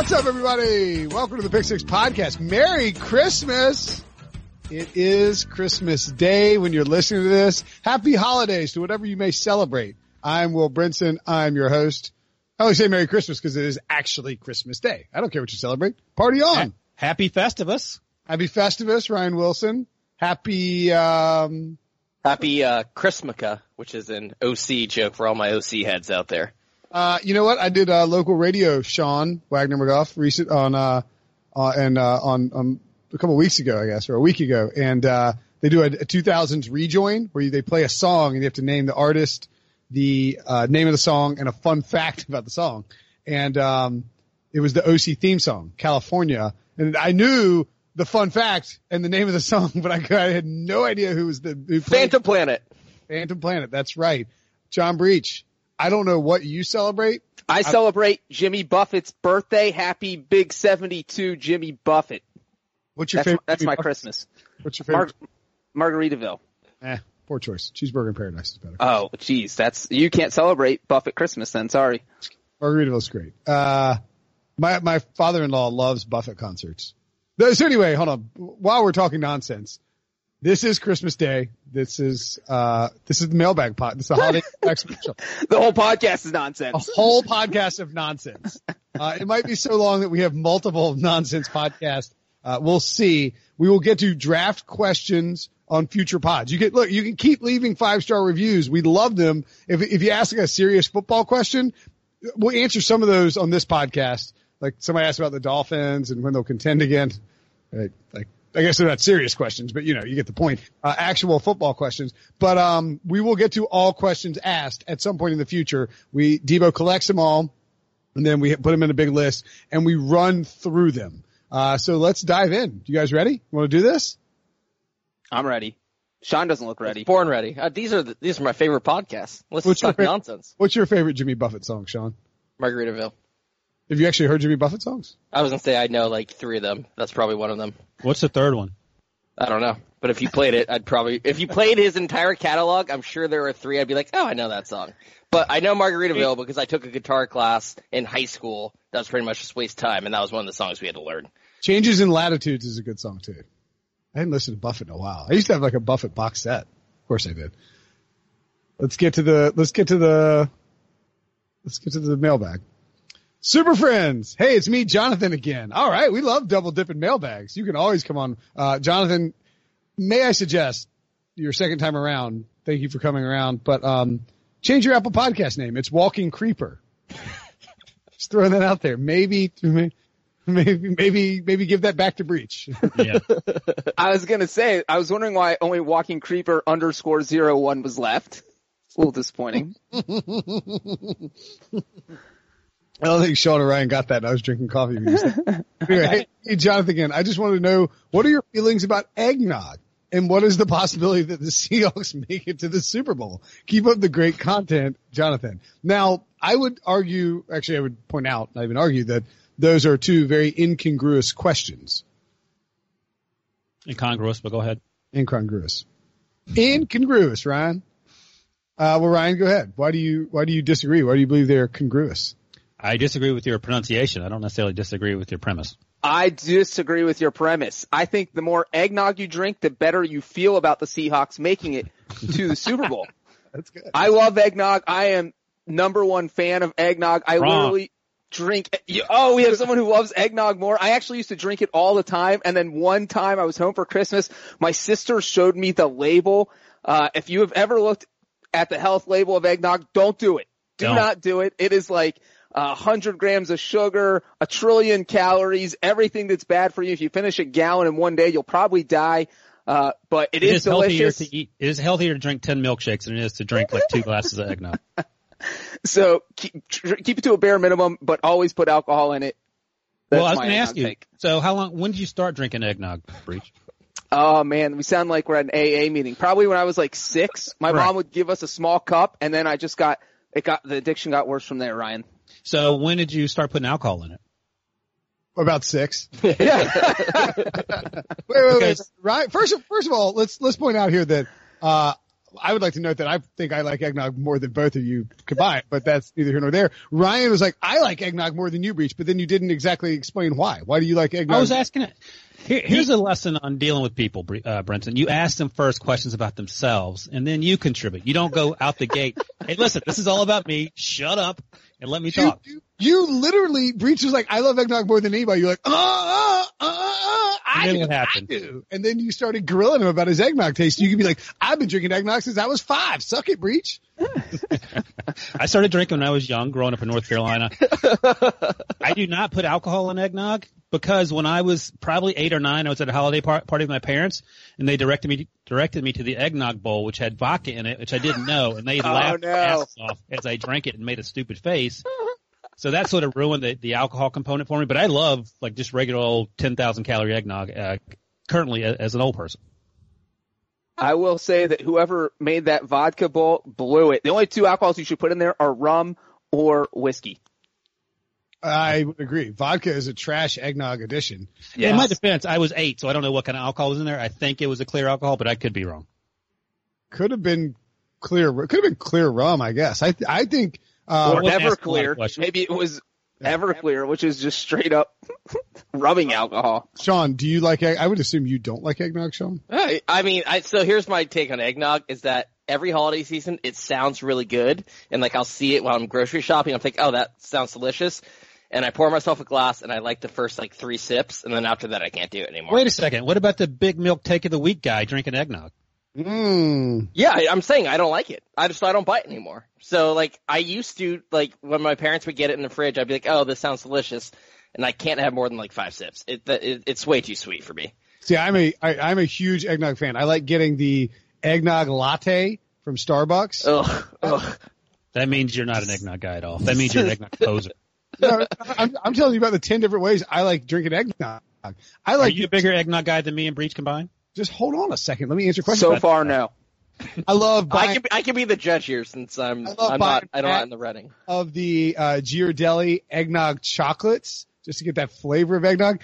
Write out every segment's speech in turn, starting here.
What's up, everybody? Welcome to the Pick Six Podcast. Merry Christmas! It is Christmas Day when you're listening to this. Happy holidays to whatever you may celebrate. I'm Will Brinson. I'm your host. I only say Merry Christmas because it is actually Christmas Day. I don't care what you celebrate. Party on. Happy Festivus. Happy Festivus, Ryan Wilson. Happy, um, Happy uh, Chrismukkah, which is an OC joke for all my OC heads out there. Uh, you know what? I did uh, local radio, Sean Wagner McGough, recent on, uh, uh, and, uh, on, on a couple weeks ago, I guess, or a week ago. And, uh, they do a, a 2000s rejoin where you, they play a song and you have to name the artist, the, uh, name of the song and a fun fact about the song. And, um, it was the OC theme song, California. And I knew the fun fact and the name of the song, but I, I had no idea who was the, who Phantom Planet. Phantom Planet. That's right. John Breech. I don't know what you celebrate. I celebrate Jimmy Buffett's birthday. Happy Big 72 Jimmy Buffett. What's your That's, favorite? that's my Jimmy Christmas. What's your favorite? Mar- Margaritaville. eh, poor choice. Cheeseburger in Paradise is better. Oh, geez. that's you can't celebrate Buffett Christmas then. Sorry. Margaritaville's great. Uh, my my father-in-law loves Buffett concerts. So anyway, hold on. While we're talking nonsense, this is Christmas Day. This is uh this is the mailbag pot. This is the holiday special. The whole podcast is nonsense. a whole podcast of nonsense. Uh, it might be so long that we have multiple nonsense podcasts. Uh, we'll see. We will get to draft questions on future pods. You get, look, you can keep leaving five star reviews. We love them. If, if you ask like a serious football question, we'll answer some of those on this podcast. Like somebody asked about the Dolphins and when they'll contend again. Right? Like, I guess they're not serious questions, but you know, you get the point. Uh, actual football questions. But, um, we will get to all questions asked at some point in the future. We, Debo collects them all and then we put them in a big list and we run through them. Uh, so let's dive in. You guys ready? Want to do this? I'm ready. Sean doesn't look ready. Born ready. Uh, these are the, these are my favorite podcasts. Let's What's your talk favorite- nonsense. What's your favorite Jimmy Buffett song, Sean? Margaritaville. Have you actually heard Jimmy Buffett songs? I was gonna say I know like three of them. That's probably one of them. What's the third one? I don't know, but if you played it, I'd probably if you played his entire catalog, I'm sure there were three. I'd be like, oh, I know that song. But I know Margaritaville because I took a guitar class in high school. That was pretty much just waste time, and that was one of the songs we had to learn. Changes in Latitudes is a good song too. I hadn't listened to Buffett in a while. I used to have like a Buffett box set. Of course I did. Let's get to the, let's get to the, let's get to the mailbag. Super friends. Hey, it's me, Jonathan again. All right. We love double dipping mailbags. You can always come on. Uh, Jonathan, may I suggest your second time around? Thank you for coming around, but, um, change your Apple podcast name. It's Walking Creeper. Just throwing that out there. Maybe, maybe, maybe, maybe give that back to Breech. Yeah. I was gonna say, I was wondering why only Walking Creeper underscore zero one was left. It's a little disappointing. I don't think Sean or Ryan got that. I was drinking coffee. when you anyway, hey, hey, Jonathan again. I just wanted to know what are your feelings about eggnog, and what is the possibility that the Seahawks make it to the Super Bowl? Keep up the great content, Jonathan. Now, I would argue, actually, I would point out, not even argue, that those are two very incongruous questions. Incongruous, but go ahead. Incongruous. Incongruous, Ryan. Uh, well, Ryan, go ahead. Why do you why do you disagree? Why do you believe they're congruous? I disagree with your pronunciation. I don't necessarily disagree with your premise. I disagree with your premise. I think the more eggnog you drink, the better you feel about the Seahawks making it to the Super Bowl. That's good. I love eggnog. I am number one fan of eggnog. I Wrong. literally drink. Oh, we have someone who loves eggnog more. I actually used to drink it all the time. And then one time I was home for Christmas. My sister showed me the label. Uh, if you have ever looked at the health label of eggnog, don't do it. Do Don't. not do it. It is like a hundred grams of sugar, a trillion calories, everything that's bad for you. If you finish a gallon in one day, you'll probably die. Uh, but it It is, is healthier delicious. to eat. It is healthier to drink ten milkshakes than it is to drink like two glasses of eggnog. So keep, keep it to a bare minimum, but always put alcohol in it. That's well, I was going to ask you. take. So, how long? When did you start drinking eggnog, Breech? Oh man, we sound like we're at an AA meeting. Probably when I was like six, my Right. mom would give us a small cup, and then I just got it. Got the addiction got worse from there, Ryan. So, when did you start putting alcohol in it? About six. Yeah. Wait, wait, wait. Because- Right. First, of- first of all, let's let's point out here that uh, I would like to note that I think I like eggnog more than both of you combined, but that's neither here nor there. Ryan was like, I like eggnog more than you, Breech, but then you didn't exactly explain why. Why do you like eggnog? I was asking it. Here, here's a lesson on dealing with people, uh, Brinson. You ask them first questions about themselves, and then you contribute. You don't go out the gate. Hey, listen, this is all about me. Shut up and let me you, talk. you, you literally, Breech was like, I love eggnog more than anybody. You're like, uh, uh, uh, uh, I do. I do. And then you started grilling him about his eggnog taste. You could be like, I've been drinking eggnog since I was five. Suck it, Breech. I started drinking when I was young, growing up in North Carolina. I do not put alcohol in eggnog because when I was probably eight or nine, I was at a holiday par- party with my parents, and they directed me directed me to the eggnog bowl, which had vodka in it, which I didn't know, and they Oh, laughed no. off as I drank it and made a stupid face. So that sort of ruined the, the alcohol component for me. But I love like just regular old ten thousand calorie eggnog. Uh, currently, as an old person. I will say that whoever made that vodka bowl blew it. The only two alcohols you should put in there are rum or whiskey. I would agree. Vodka is a trash eggnog addition. In my defense, I was eight, so I don't know what kind of alcohol was in there. I think it was a clear alcohol, but I could be wrong. Could have been clear. Could have been clear rum, I guess. I, I think, uh, or wasn't asking a lot of Everclear. questions. Maybe it was Everclear, which is just straight up rubbing alcohol. Sean, do you like? I would assume you don't like eggnog, Sean. I, I mean, I, so here's my take on eggnog is that every holiday season it sounds really good, and like I'll see it while I'm grocery shopping. I'm thinking, oh, that sounds delicious, and I pour myself a glass, and I like the first like three sips, and then after that I can't do it anymore. Wait a second. What about the big milk take of the week guy drinking eggnog? Mmm. Yeah, I, I'm saying I don't like it. I just I don't buy it anymore. So like I used to like when my parents would get it in the fridge, I'd be like, oh, this sounds delicious, and I can't have more than like five sips. It, it it's way too sweet for me. See, I'm a, I, I'm a huge eggnog fan. I like getting the eggnog latte from Starbucks. Ugh, ugh. That means you're not an eggnog guy at all. That means you're an eggnog poser. No, I'm, I'm telling you about the 10 different ways I like drinking eggnog. I Are like, you a bigger eggnog guy than me and Breach combined? Just hold on a second. Let me answer your question. So far, no. I love I buying can I can be the judge here since I'm I love I'm not I'm not in the Reading. of the uh, Ghirardelli eggnog chocolates just to get that flavor of eggnog.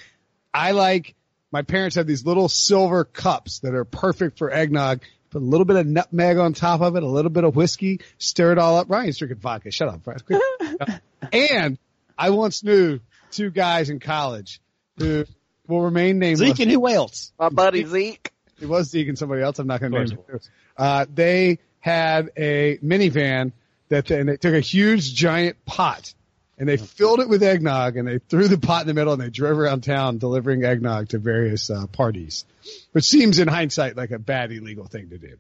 I like my parents have these little silver cups that are perfect for eggnog. Put a little bit of nutmeg on top of it, a little bit of whiskey, stir it all up. Ryan's drinking vodka. Shut up, Brian. And I once knew two guys in college who will remain nameless. Zeke and who else? My buddy Zeke. It was Zeke and somebody else. I'm not going to Of name them. Uh, they had a minivan that and they took a huge giant pot and they filled it with eggnog and they threw the pot in the middle and they drove around town delivering eggnog to various uh, parties, which seems in hindsight like a bad illegal thing to do.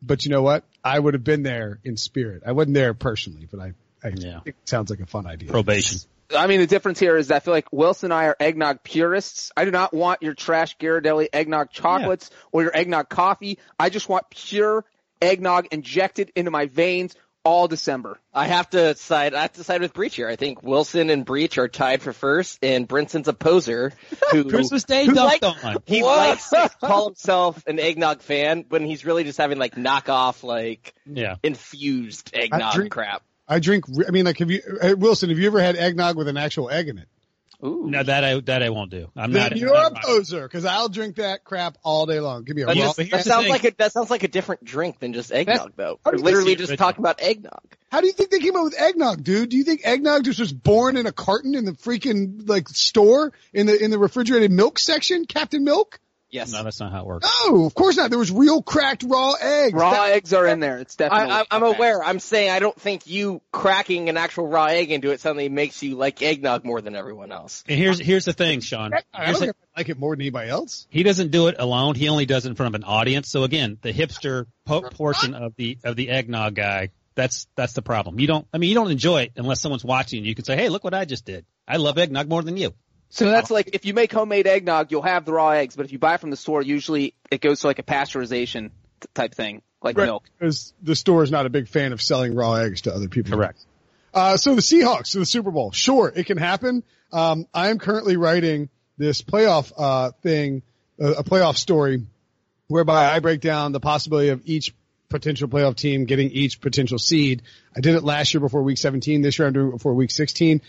But you know what? I would have been there in spirit. I wasn't there personally, but I, I Yeah. think it sounds like a fun idea. Probation. I mean, the difference here is that I feel like Wilson and I are eggnog purists. I do not want your trash Ghirardelli eggnog chocolates or your eggnog coffee. I just want pure eggnog injected into my veins all December. I have to side. I have to side with Breech here. I think Wilson and Breech are tied for first, and Brinson's a poser who Christmas Day who like- on. He What? likes to call himself an eggnog fan when he's really just having like knockoff, like Yeah. infused eggnog drink- crap. I drink, I mean, like, have you, uh, Wilson, have you ever had eggnog with an actual egg in it? Ooh. No, that I that I won't do. I'm Then not. you're a poser because I'll drink that crap all day long. Give me a That, raw. just, that sounds like a that sounds like a different drink than just eggnog, though. We're literally just original? talking about eggnog. How do you think they came up with eggnog, dude? Do you think eggnog just was born in a carton in the freaking like store in the in the refrigerated milk section, Captain Milk? Yes. No, that's not how it works. No, of course not. There was real cracked raw eggs. Raw That- eggs are in there. It's definitely. I, I, I'm aware. I'm saying I don't think you cracking an actual raw egg into it suddenly makes you like eggnog more than everyone else. And here's here's the thing, Sean. I don't the- I like it more than anybody else. he doesn't do it alone. He only does it in front of an audience. So again, the hipster po- portion of the of the eggnog guy. That's that's the problem. You don't. I mean, you don't enjoy it unless someone's watching. You can say, "Hey, look what I just did. I love eggnog more than you." So that's like if you make homemade eggnog, you'll have the raw eggs, but if you buy from the store, usually it goes to like a pasteurization type thing, like Right, milk. Because the store is not a big fan of selling raw eggs to other people. Correct. Uh, so the Seahawks to the Super Bowl. Sure, it can happen. Um, I am currently writing this playoff, uh, thing, uh, a playoff story whereby I break down the possibility of each potential playoff team getting each potential seed. I did it last year before week 17. This year I'm doing it before week 16.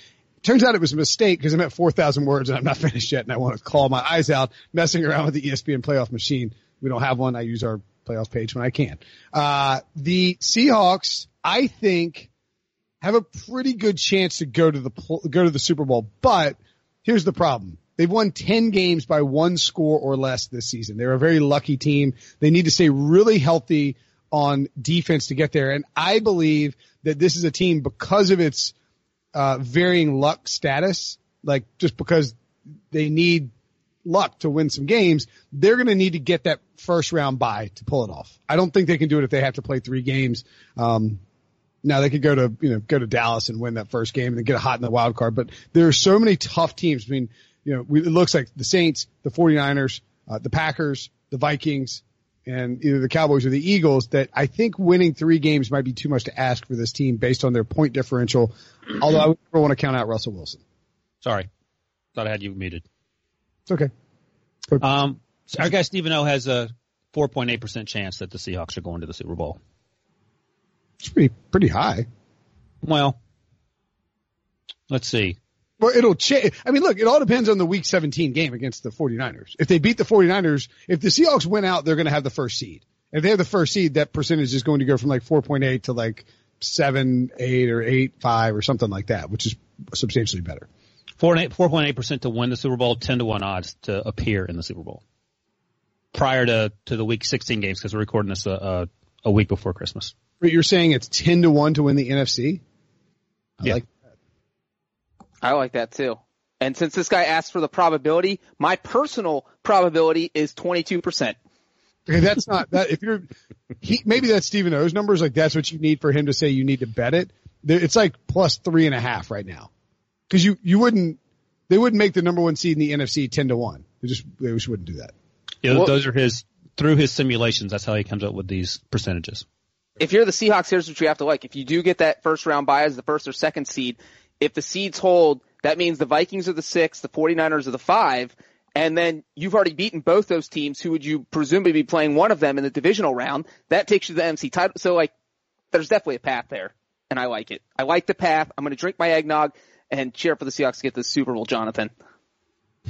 Turns out it was a mistake because I'm at 4,000 words and I'm not finished yet and I want to claw my eyes out messing around with the ESPN playoff machine. We don't have one. I use our playoff page when I can. Uh, the Seahawks, I think, have a pretty good chance to go to the go to the Super Bowl. But here's the problem: they've won ten games by one score or less this season. They're a very lucky team. They need to stay really healthy on defense to get there. And I believe that this is a team because of its uh, varying luck status, like just because they need luck to win some games, they're going to need to get that first round bye to pull it off. I don't think they can do it if they have to play three games. Um, now they could go to, you know, go to Dallas and win that first game and get a hot in the wild card. But there are so many tough teams. I mean, you know, it looks like the Saints, the 49ers, uh, the Packers, the Vikings, and either the Cowboys or the Eagles that I think winning three games might be too much to ask for this team based on their point differential. Although I would never want to count out Russell Wilson. Sorry. Thought I had you muted. It's okay. Um, so our guy Stephen O has a 4.8% chance that the Seahawks are going to the Super Bowl. It's pretty, pretty high. Well, let's see. It'll change. I mean, look, it all depends on the week 17 game against the 49ers. If they beat the 49ers, if the Seahawks win out, they're going to have the first seed. If they have the first seed, that percentage is going to go from like 4.8 to like 7, 8 or 8, 5 or something like that, which is substantially better. 4.8% to win the Super Bowl, 10 to 1 odds to appear in the Super Bowl. Prior to, to the week 16 games, because we're recording this a, a, a week before Christmas. But you're saying it's 10 to 1 to win the NFC? I Yeah. like I like that too. And since this guy asked for the probability, my personal probability is 22%. Okay, that's not that. If you're, he maybe that's Stephen Oh's numbers. Like that's what you need for him to say you need to bet it. It's like plus three and a half right now, because you you wouldn't they wouldn't make the number one seed in the NFC ten to one. They just they just wouldn't do that. Yeah, Well- those are his, through his simulations, that's how he comes up with these percentages. If you're the Seahawks, here's what you have to like. If you do get that first round bye as the first or second seed, if the seeds hold, that means the Vikings are the six, the 49ers are the five, and then you've already beaten both those teams. Who would you presumably be playing one of them in the divisional round? That takes you to the NFC title. So like, there's definitely a path there, and I like it. I like the path. I'm going to drink my eggnog and cheer for the Seahawks to get the Super Bowl, Jonathan.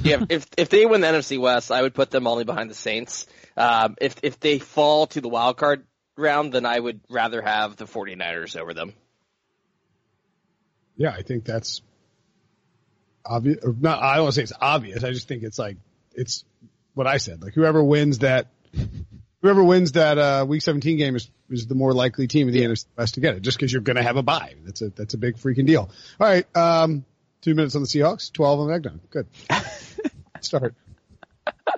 Yeah, if if they win the NFC West, I would put them only behind the Saints. Um, if if they fall to the wild card round, then I would rather have the 49ers over them. Yeah, I think that's obvious. Or not, I don't want to say it's obvious. I just think it's like it's what I said. Like whoever wins that, whoever wins that uh, week 17 game is is the more likely team in the NFC West to get it. Just because you're going to have a bye, that's a that's a big freaking deal. All right, um, two minutes on the Seahawks, 12 on the Eggnog. Good start.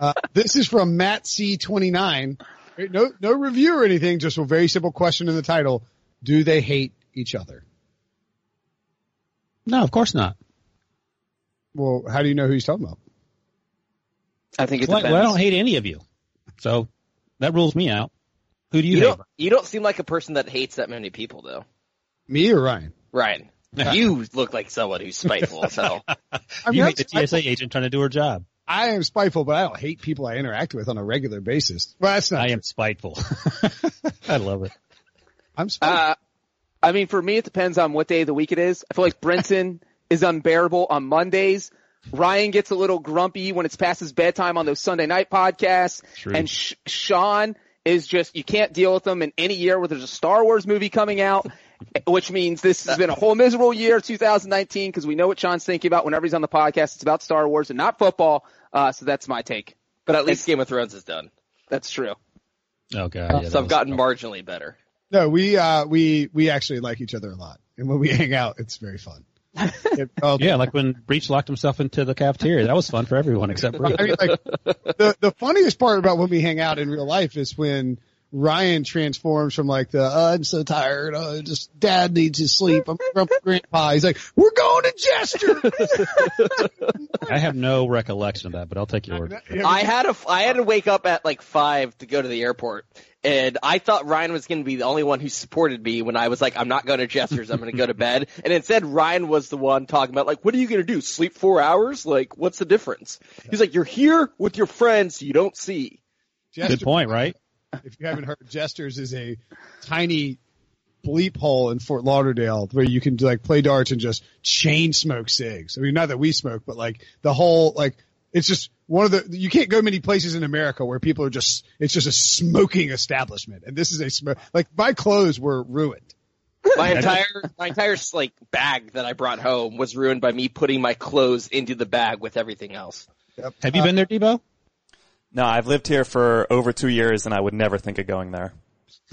Uh, this is from Matt C29. No no review or anything. Just a very simple question in the title: Do they hate each other? No, of course not. Well, how do you know who he's talking about? I think it Well, depends. well, I don't hate any of you. So that rules me out. Who do you, You hate? don't you don't seem like a person that hates that many people though, Me or Ryan? Ryan. You look like someone who's spiteful. So I You mean, hate the I'm TSA agent trying to do her job. I am spiteful, but I don't hate people I interact with on a regular basis. Well, that's not. I true. am spiteful. I love it. I'm spiteful. Uh, I mean, for me, it depends on what day of the week it is. I feel like Brinson is unbearable on Mondays. Ryan gets a little grumpy when it's past his bedtime on those Sunday night podcasts. True. And Sh- Sean is just, you can't deal with him in any year where there's a Star Wars movie coming out, which means this has been a whole miserable year, 2019, because we know what Sean's thinking about whenever he's on the podcast. It's about Star Wars and not football. Uh, so that's my take. but at least Game of Thrones is done. That's true. Oh god. yeah, so I've was- gotten marginally better. No, we uh we we actually like each other a lot, and when we hang out, it's very fun. It- oh, Yeah, like when Breech locked himself into the cafeteria. That was fun for everyone except Breech. I mean, like the the funniest part about when we hang out in real life is when Ryan transforms from like the uh, I'm so tired, uh, just dad needs his sleep. I'm from grandpa. He's like, we're going to Jester. I have no recollection of that, but I'll take your word. I had a I had to wake up at like five to go to the airport, and I thought Ryan was going to be the only one who supported me when I was like, I'm not going to Jester's, I'm going to go to bed, and instead Ryan was the one talking about like, what are you going to do? Sleep four hours? Like, what's the difference? He's like, you're here with your friends you don't see. Jester, Good point, right? If you haven't heard, Jester's is a tiny bleep hole in Fort Lauderdale where you can like play darts and just chain smoke cigs. I mean, not that we smoke, but like the whole like it's just one of the you can't go many places in America where people are just it's just a smoking establishment, and this is a smoke like my clothes were ruined. My entire my entire like bag that I brought home was ruined by me putting my clothes into the bag with everything else. Have you been uh, there, Debo? No, I've lived here for over two years, and I would never think of going there.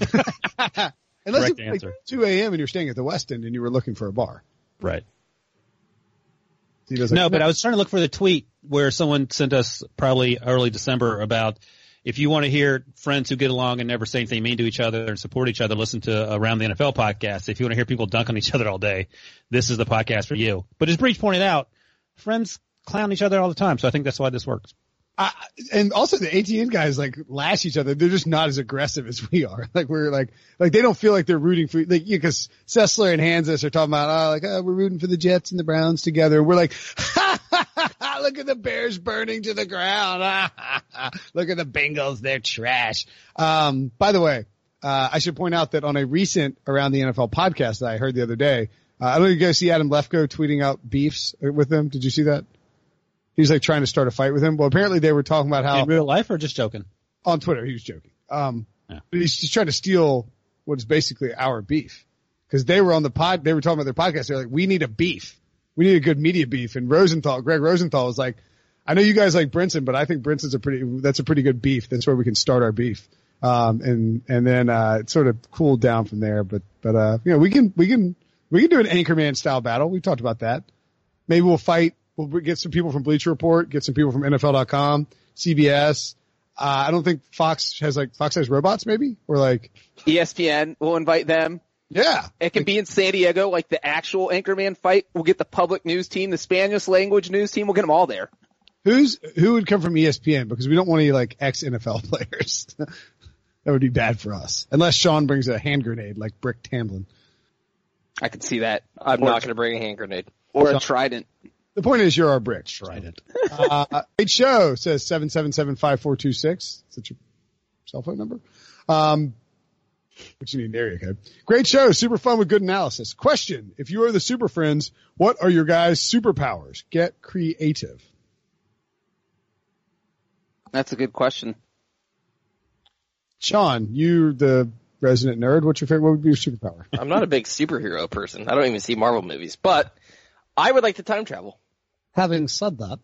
Unless Correct it's like answer. 2 a.m. and you're staying at the West End and you were looking for a bar. Right. No, like, but I was trying to look for the tweet where someone sent us probably early December about if you want to hear friends who get along and never say anything mean to each other and support each other, listen to Around the NFL podcast. If you want to hear people dunk on each other all day, this is the podcast for you. But as Breech pointed out, friends clown each other all the time, so I think that's why this works. I, and also the ATN guys like lash each other. They're just not as aggressive as we are. Like we're like, like they don't feel like they're rooting for, like, because Sessler and Hanzus are talking about, oh, like, oh, we're rooting for the Jets and the Browns together. We're like, look at the Bears burning to the ground. look at the Bengals. They're trash. Um, by the way, uh, I should point out that on a recent Around the NFL podcast that I heard the other day, uh, I don't know if you guys see Adam Lefkoe tweeting out beefs with them. Did you see that? He was like trying to start a fight with him. Well, apparently they were talking about how In real life or just joking? on Twitter. He was joking. Um, Yeah. but he's just trying to steal what is basically our beef because they were on the pod. They were talking about their podcast. They're like, we need a beef. We need a good media beef. And Rosenthal, Greg Rosenthal was like, I know you guys like Brinson, but I think Brinson's a pretty, that's a pretty good beef. That's where we can start our beef. Um, and, and then, uh, it sort of cooled down from there. But, but, uh, you know, we can, we can, we can do an Anchorman style battle. We talked about that. Maybe we'll fight. We'll get some people from Bleacher Report, get some people from NFL.com, CBS. Uh, I don't think Fox has like Fox has robots maybe or like, ESPN We'll invite them. yeah, It can be in San Diego, like the actual Anchorman fight. We'll get the public news team, the Spanish language news team. We'll get them all there. who's, who would come from ESPN because we don't want any like ex NFL players. that would be bad for us unless Sean brings a hand grenade like Brick Tamland. I can see that. I'm Or- not going to bring a hand grenade. Or a trident. The point is you're our brick. Trident. Uh, great show says 777-5426. Is that your cell phone number? Um, what you need an area code. Great show. Super fun with good analysis. Question. If you are the super friends, what are your guys' superpowers? Get creative. That's a good question. Sean, you the resident nerd. What's your favorite? What would be your superpower? I'm not a big superhero person. I don't even see Marvel movies, but I would like to time travel. Having said that,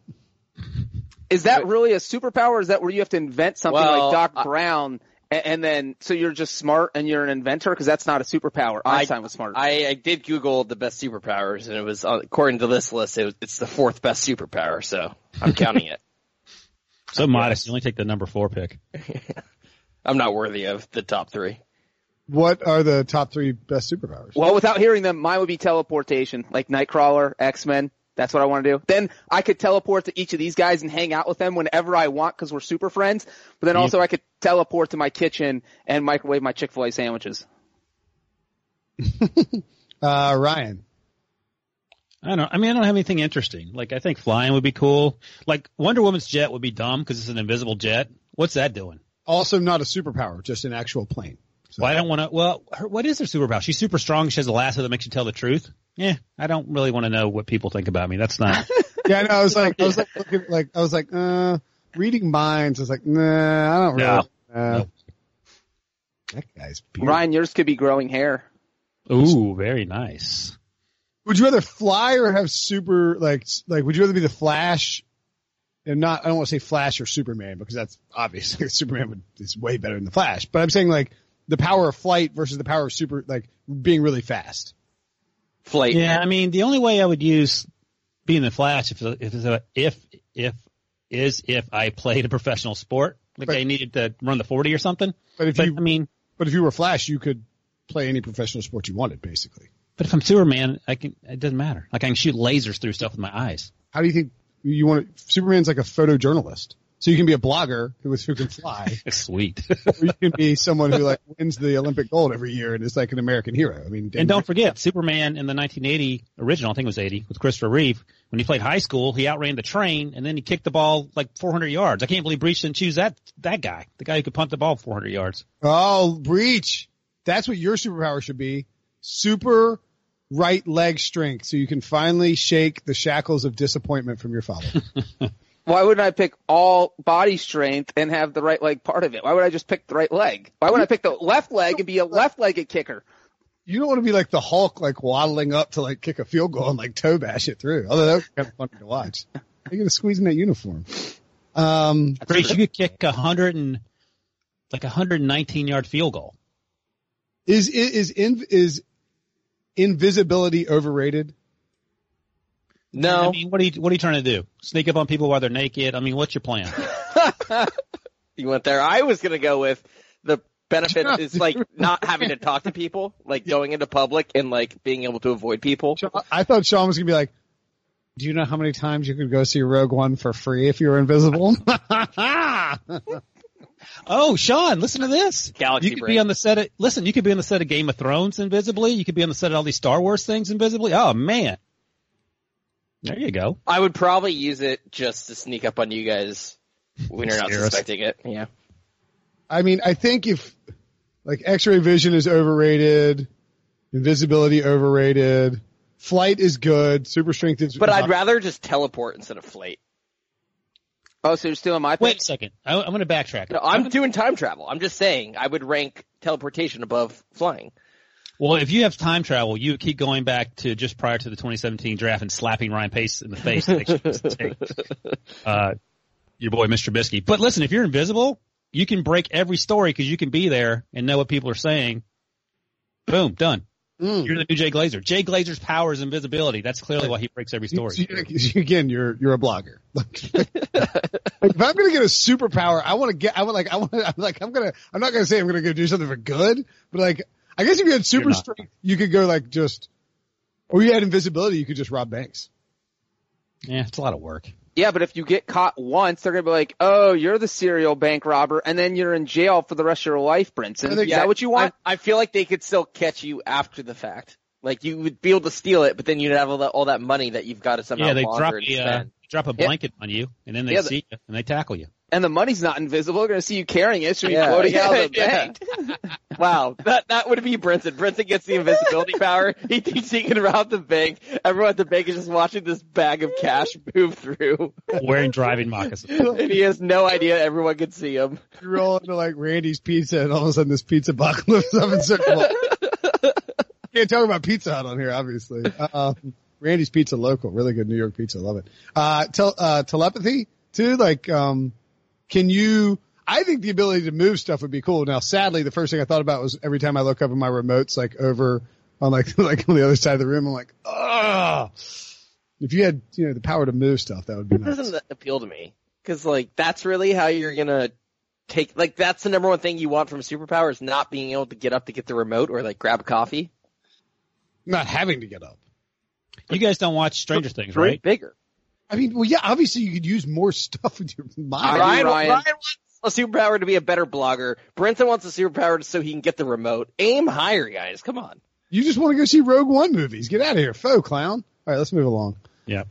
Is that really a superpower? Is that where you have to invent something Well, like Doc Brown and, and then so you're just smart and you're an inventor? Because that's not a superpower. Einstein was smart. I, I did Google the best superpowers, and it was uh, according to this list, it was, it's the fourth best superpower. So I'm counting it. So modest. You only take the number four pick. I'm not worthy of the top three. what are the top three best superpowers? well, without hearing them, mine would be teleportation, like Nightcrawler, X Men. That's what I want to do. Then I could teleport to each of these guys and hang out with them whenever I want because we're super friends. But then also I could teleport to my kitchen and microwave my Chick Fil A sandwiches. Uh, Ryan. I don't know. I mean, I don't have anything interesting. Like, I think flying would be cool. Like, Wonder Woman's jet would be dumb because it's an invisible jet. What's that doing? Also not a superpower, just an actual plane. Well, I don't want to. Well, her, what is her superpower? She's super strong. She has a lasso that makes you tell the truth. Yeah, I don't really want to know what people think about me. That's not. Yeah, I. I was like, I was like, looking, like, I was like, uh, reading minds. I was like, nah, I don't really. No. Uh, No. That guy's beard. Ryan, yours could be growing hair. Ooh, very nice. Would you rather fly or have super, like, like, would you rather be the Flash and not, I don't want to say Flash or Superman because that's obviously Superman would, is way better than the Flash, but I'm saying like the power of flight versus the power of super, like being really fast. Yeah, I mean, the only way I would use being the Flash if if if if is if I played a professional sport. like But- they needed to run the 40 or something. But if But you I mean, but if you were Flash, you could play any professional sport you wanted, basically. but if I'm Superman, I can. It doesn't matter. Like I can shoot lasers through stuff with my eyes. How do you think you want to, Superman's like a photojournalist. So you can be a blogger who, who can fly, Sweet. or you can be someone who like wins the Olympic gold every year and is like an American hero. I mean, and don't forget, Superman in the 1980 original, I think it was 80, with Christopher Reeve, when he played high school, he outran the train and then he kicked the ball like 400 yards. I can't believe Breech didn't choose that that guy, the guy who could punt the ball 400 yards. Oh, Breech. That's what your superpower should be. Super right leg strength so you can finally shake the shackles of disappointment from your father. Why wouldn't I pick all body strength and have the right leg part of it? Why would I just pick the right leg? Why wouldn't I pick the left leg and be a left-legged kicker? you don't want to be like the Hulk, like waddling up to like kick a field goal and like toe bash it through. Although that was kind of funny to watch. You're going to squeeze in that uniform. Um, Breech, you could kick a hundred and like a 119 yard field goal. is, is, is, in, is invisibility overrated? I No, mean, what are you what are you trying to do? Sneak up on people while they're naked? I mean, what's your plan? you went there. I was gonna go with the benefit is like not having to talk to people, like going into public and like being able to avoid people. I thought Sean was going to be like, do you know how many times you could go see Rogue One for free if you were invisible? Oh, Sean, listen to this. Galaxy you could brain. be on the set of, listen, you could be on the set of Game of Thrones invisibly. You could be on the set of all these Star Wars things invisibly. Oh man. There you go. I would probably use it just to sneak up on you guys when you're not Scare us. suspecting it. Yeah. I mean, I think if like X-ray vision is overrated, invisibility overrated, flight is good, super strength is. But is I'd rather just teleport instead of flight. Oh, so you're stealing my pick? Wait a second. I, I'm going to backtrack. No, I'm doing time travel. I'm just saying I would rank teleportation above flying. Well, if you have time travel, you keep going back to just prior to the 2017 draft and slapping Ryan Pace in the face. to make sure he doesn't take, uh, your boy, Mr. Trubisky. But listen, if you're invisible, you can break every story because you can be there and know what people are saying. Boom, done. Mm. You're the new Jay Glazer. Jay Glazer's power is invisibility. That's clearly why he breaks every story. Again, you're you're a blogger. Like, if I'm gonna get a superpower, I want to get. I would like. I want. I'm like. I'm gonna. I'm not gonna say I'm gonna go do something for good, but like, I guess if you had super strength, you could go like just, or you had invisibility, you could just rob banks. Yeah, it's a lot of work. Yeah, but if you get caught once, they're gonna be like, "Oh, you're the serial bank robber," and then you're in jail for the rest of your life, Brinson. I think- Is that what you want? I, I feel like they could still catch you after the fact. Like you would be able to steal it, but then you'd have all that, all that money that you've got to somehow Yeah, they launder drop and a, uh, drop a Yeah. blanket on you, and then they Yeah, the- see you and they tackle you. And the money's not invisible. They're gonna see you carrying it. It's gonna be Yeah. floating out of the Yeah. bank. Wow, that that would be Brinson. Brinson gets the invisibility power. He thinks he can rob the bank. Everyone at the bank is just watching this bag of cash move through, Wearing driving moccasins. and he has no idea everyone can see him. You roll into like Randy's Pizza, and all of a sudden this pizza box lifts up and circle. Can't talk about Pizza Hut on here, obviously. Uh, Randy's Pizza local, really good New York pizza, love it. Uh, tel- uh, telepathy too, like, um, can you? I think the ability to move stuff would be cool. Now, sadly, the first thing I thought about was every time I look up at my remotes, like over on like like on the other side of the room, I'm like, ah. If you had, you know, the power to move stuff, that would be That nice. doesn't appeal to me because like that's really how you're gonna take. Like that's the number one thing you want from a superpower not being able to get up to get the remote or like grab coffee. Not having to get up. You guys don't watch Stranger Things, right? bigger. I mean, well, yeah, obviously you could use more stuff with your mind. I do, Ryan, Ryan. Ryan wants a superpower to be a better blogger. Brinson wants a superpower so he can get the remote. Aim higher, guys. Come on. You just want to go see Rogue One movies. Get out of here, faux clown. All right, let's move along. Yeah.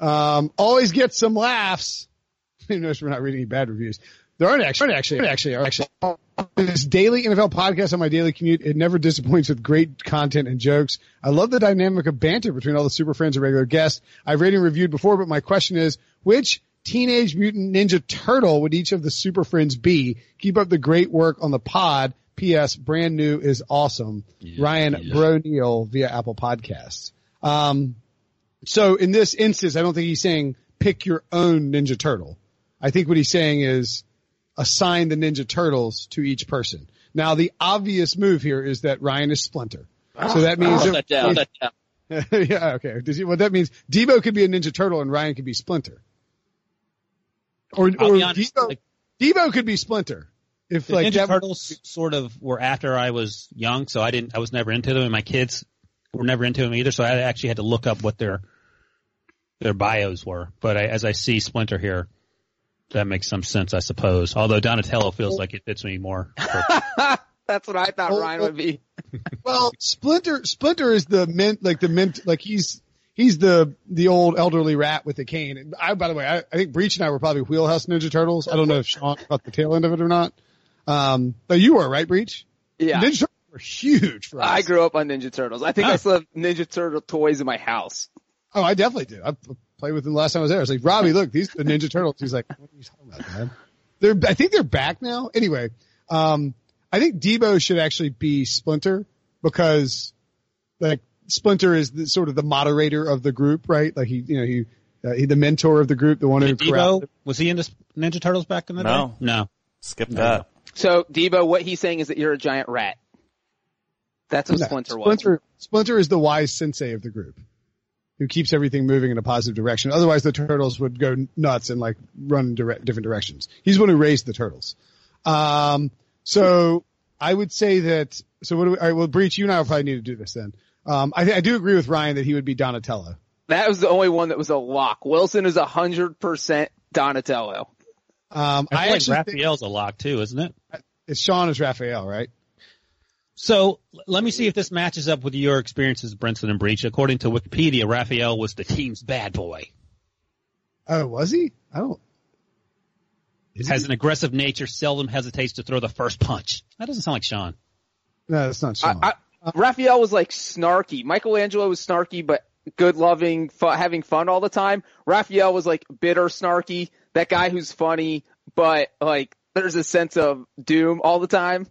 Um, always get some laughs. You notice we're not reading any bad reviews. There aren't actually, aren't actually, aren't actually, actually. This daily NFL podcast on my daily commute, it never disappoints with great content and jokes. I love the dynamic of banter between all the super friends and regular guests. I've rated and reviewed before, but my question is, which Teenage Mutant Ninja Turtle would each of the super friends be? Keep up the great work on the pod. P.S. Brand new is awesome. Ryan Bro Neal via Apple Podcasts. Um, so in this instance, I don't think he's saying pick your own Ninja Turtle. I think what he's saying is assign the Ninja Turtles to each person. Now the obvious move here is that Ryan is Splinter. So that means Put that down. That down. yeah, okay. Does he, what that means, Debo could be a Ninja Turtle and Ryan could be Splinter. Or, I'll or honest. Debo, Like, Debo could be Splinter. If The like Ninja that, Turtles sort of were after I was young, so I didn't. I was never into them, and my kids were never into them either. So I actually had to look up what their their bios were. But I, as I see Splinter here, that makes some sense, I suppose. Although Donatello feels like it fits me more. That's what I thought Oh, Ryan would be. well, Splinter Splinter is the mint like the mint like he's he's the the old elderly rat with the cane. And I by the way, I, I think Breech and I were probably Wheelhouse Ninja Turtles. I don't know if Sean caught the tail end of it or not. Um, but you were right, Breech. Yeah. Ninja Turtles were huge for us. I grew up on Ninja Turtles. I think I Oh. still have Ninja Turtle toys in my house. Oh, I definitely do. I p- played with them last time I was there. I was like, Robbie, look, these are the Ninja Turtles. He's like, what are you talking about, man? They're, I think they're back now. Anyway, um, I think Debo should actually be Splinter because like Splinter is the, sort of the moderator of the group, right? Like he, you know, he, uh, he the mentor of the group, the one who Debo was he into Ninja Turtles back in the No. day? No. No. Skip that. So Debo, what he's saying is that you're a giant rat. That's what No, Splinter was. Splinter, Splinter is the wise sensei of the group who keeps everything moving in a positive direction. Otherwise the turtles would go nuts and like run direct, different directions. He's the one who raised the turtles. Um, so I would say that, so what do we, all right, well, Breech, you and I will probably need to do this then. Um, I, I do agree with Ryan that he would be Donatello. That was the only one that was a lock. Wilson is a hundred percent Donatello. Um, I, I, like actually think Raphael's a lock too, isn't it? it's Sean as Raphael, right? So let me see if this matches up with your experiences, Brinson and Breech. According to Wikipedia, Raphael was the team's bad boy. Oh, was he? I don't. Is Has he? an aggressive nature, seldom hesitates to throw the first punch. That doesn't sound like Sean. No, that's not Sean. I, Raphael was like snarky. Michelangelo was snarky, but good loving, fu- having fun all the time. Raphael was like bitter, snarky. That guy who's funny, but like there's a sense of doom all the time.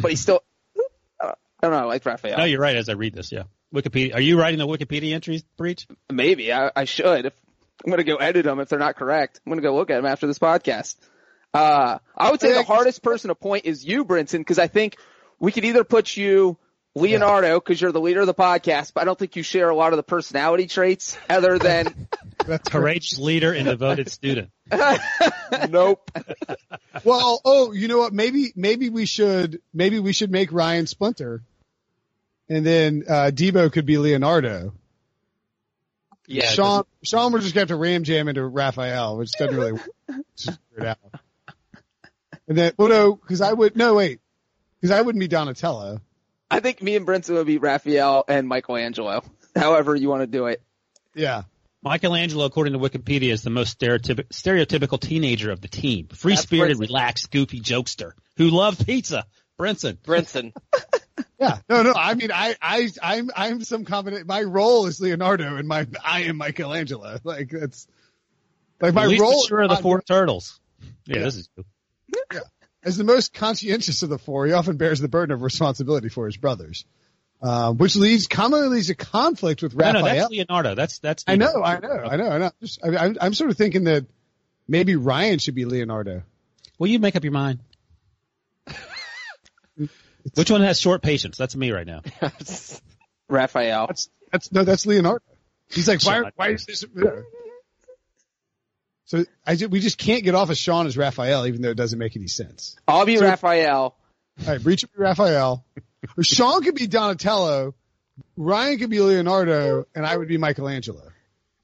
but he still. I don't know. I like Raphael. No, you're right. As I read this, yeah. Wikipedia. Are you writing the Wikipedia entries, Breech? Maybe I, I should. If, I'm gonna go edit them if they're not correct. I'm gonna go look at them after this podcast. Uh, I would say the hardest person to point is you, Brinson, because I think we could either put you Leonardo because you're the leader of the podcast, but I don't think you share a lot of the personality traits other than that's correct. Courageous leader and devoted student. nope. Well, oh, you know what? Maybe, maybe we should, maybe we should make Ryan Splinter, and then uh, Debo could be Leonardo. Yeah, Sean, Sean, we're just gonna have to ram jam into Raphael, which doesn't really work. Just figure it out. And then, well, no, because I would no wait, because I wouldn't be Donatello. I think me and Brinson would be Raphael and Michelangelo. However you want to do it. Yeah, Michelangelo, according to Wikipedia, is the most stereotyp- stereotypical teenager of the team. Free spirited, relaxed, goofy jokester who loved pizza. Brinson. Brinson. yeah. No, no. I mean, I, I, I'm, I'm some combination. My role is Leonardo, and my, I am Michelangelo. Like that's, like my At least role. sure of the is- four turtles. Yeah, this is Cool. Yeah. as the most conscientious of the four, he often bears the burden of responsibility for his brothers, uh, which leads commonly leads to conflict with Raphael. no, that's Leonardo. That's that's. I know, I know, I know, I know. Just, I, I'm, I'm sort of thinking that maybe Ryan should be Leonardo. Will you make up your mind? Which one has short patience? That's me right now. Raphael. That's that's no, that's Leonardo. He's like, why, why is this? So I ju- we just can't get off of Sean as Raphael, even though it doesn't make any sense. I'll be So- Raphael. All right, Breech would be Raphael. Or Sean could be Donatello. Ryan could be Leonardo, and I would be Michelangelo.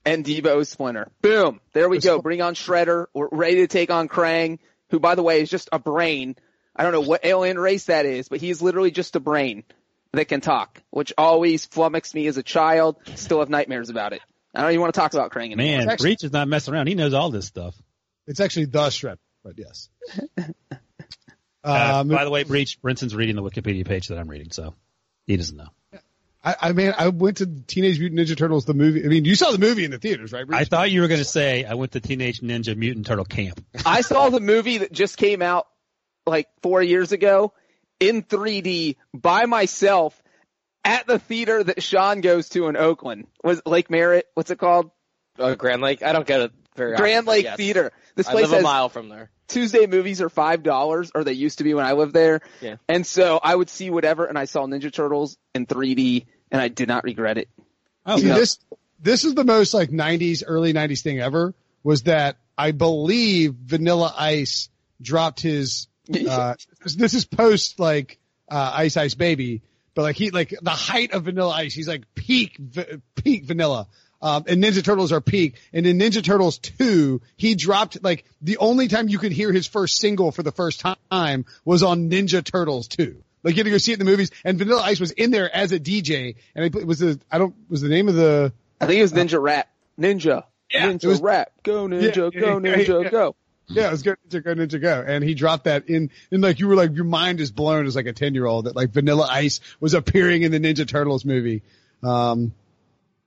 and Debo Splinter. Boom. There we go. Bring on Shredder. We're ready to take on Krang, who by the way is just a brain. I don't know what alien race that is, but he's literally just a brain that can talk, which always flummoxed me as a child. Still have nightmares about it. I don't even want to talk about Krang anymore. Man, actually- Breech is not messing around. He knows all this stuff. It's actually the Shredder, but yes. Uh, Um, by the way, Breech, Brinson's reading the Wikipedia page that I'm reading, so he doesn't know. I, I mean, I went to Teenage Mutant Ninja Turtles, the movie. I mean, you saw the movie in the theaters, right? Breech? I thought you were going to say I went to Teenage Ninja Mutant Turtle Camp. I saw the movie that just came out like four years ago in 3D by myself at the theater that Sean goes to in Oakland. Was it Lake Merritt? What's it called? Oh, Grand Lake. I don't get it very Grand but Lake yes. Theater. This I place live a has mile from there. Tuesday movies are five dollars, or they used to be when I lived there. Yeah. And so I would see whatever, and I saw Ninja Turtles in 3D, and I did not regret it. Oh, See, no. this this is the most like '90s, early '90s thing ever. Was that I believe Vanilla Ice dropped his. Uh, this is post like uh, Ice Ice Baby, but like he like the height of Vanilla Ice. He's like peak peak vanilla. Um, and Ninja Turtles are peak. And in Ninja Turtles 2, he dropped like the only time you could hear his first single for the first time was on Ninja Turtles 2. Like you had to go see it in the movies and Vanilla Ice was in there as a DJ and it was the, I don't, was the name of the, I think it was Ninja Rap. Ninja. Yeah, Ninja was- Rap. Go Ninja. Yeah, go yeah, Ninja. yeah. Go. yeah, it was Go Ninja Go Ninja Go. And he dropped that in, and like you were like, your mind is blown as like a 10 year old that like Vanilla Ice was appearing in the Ninja Turtles movie. Um,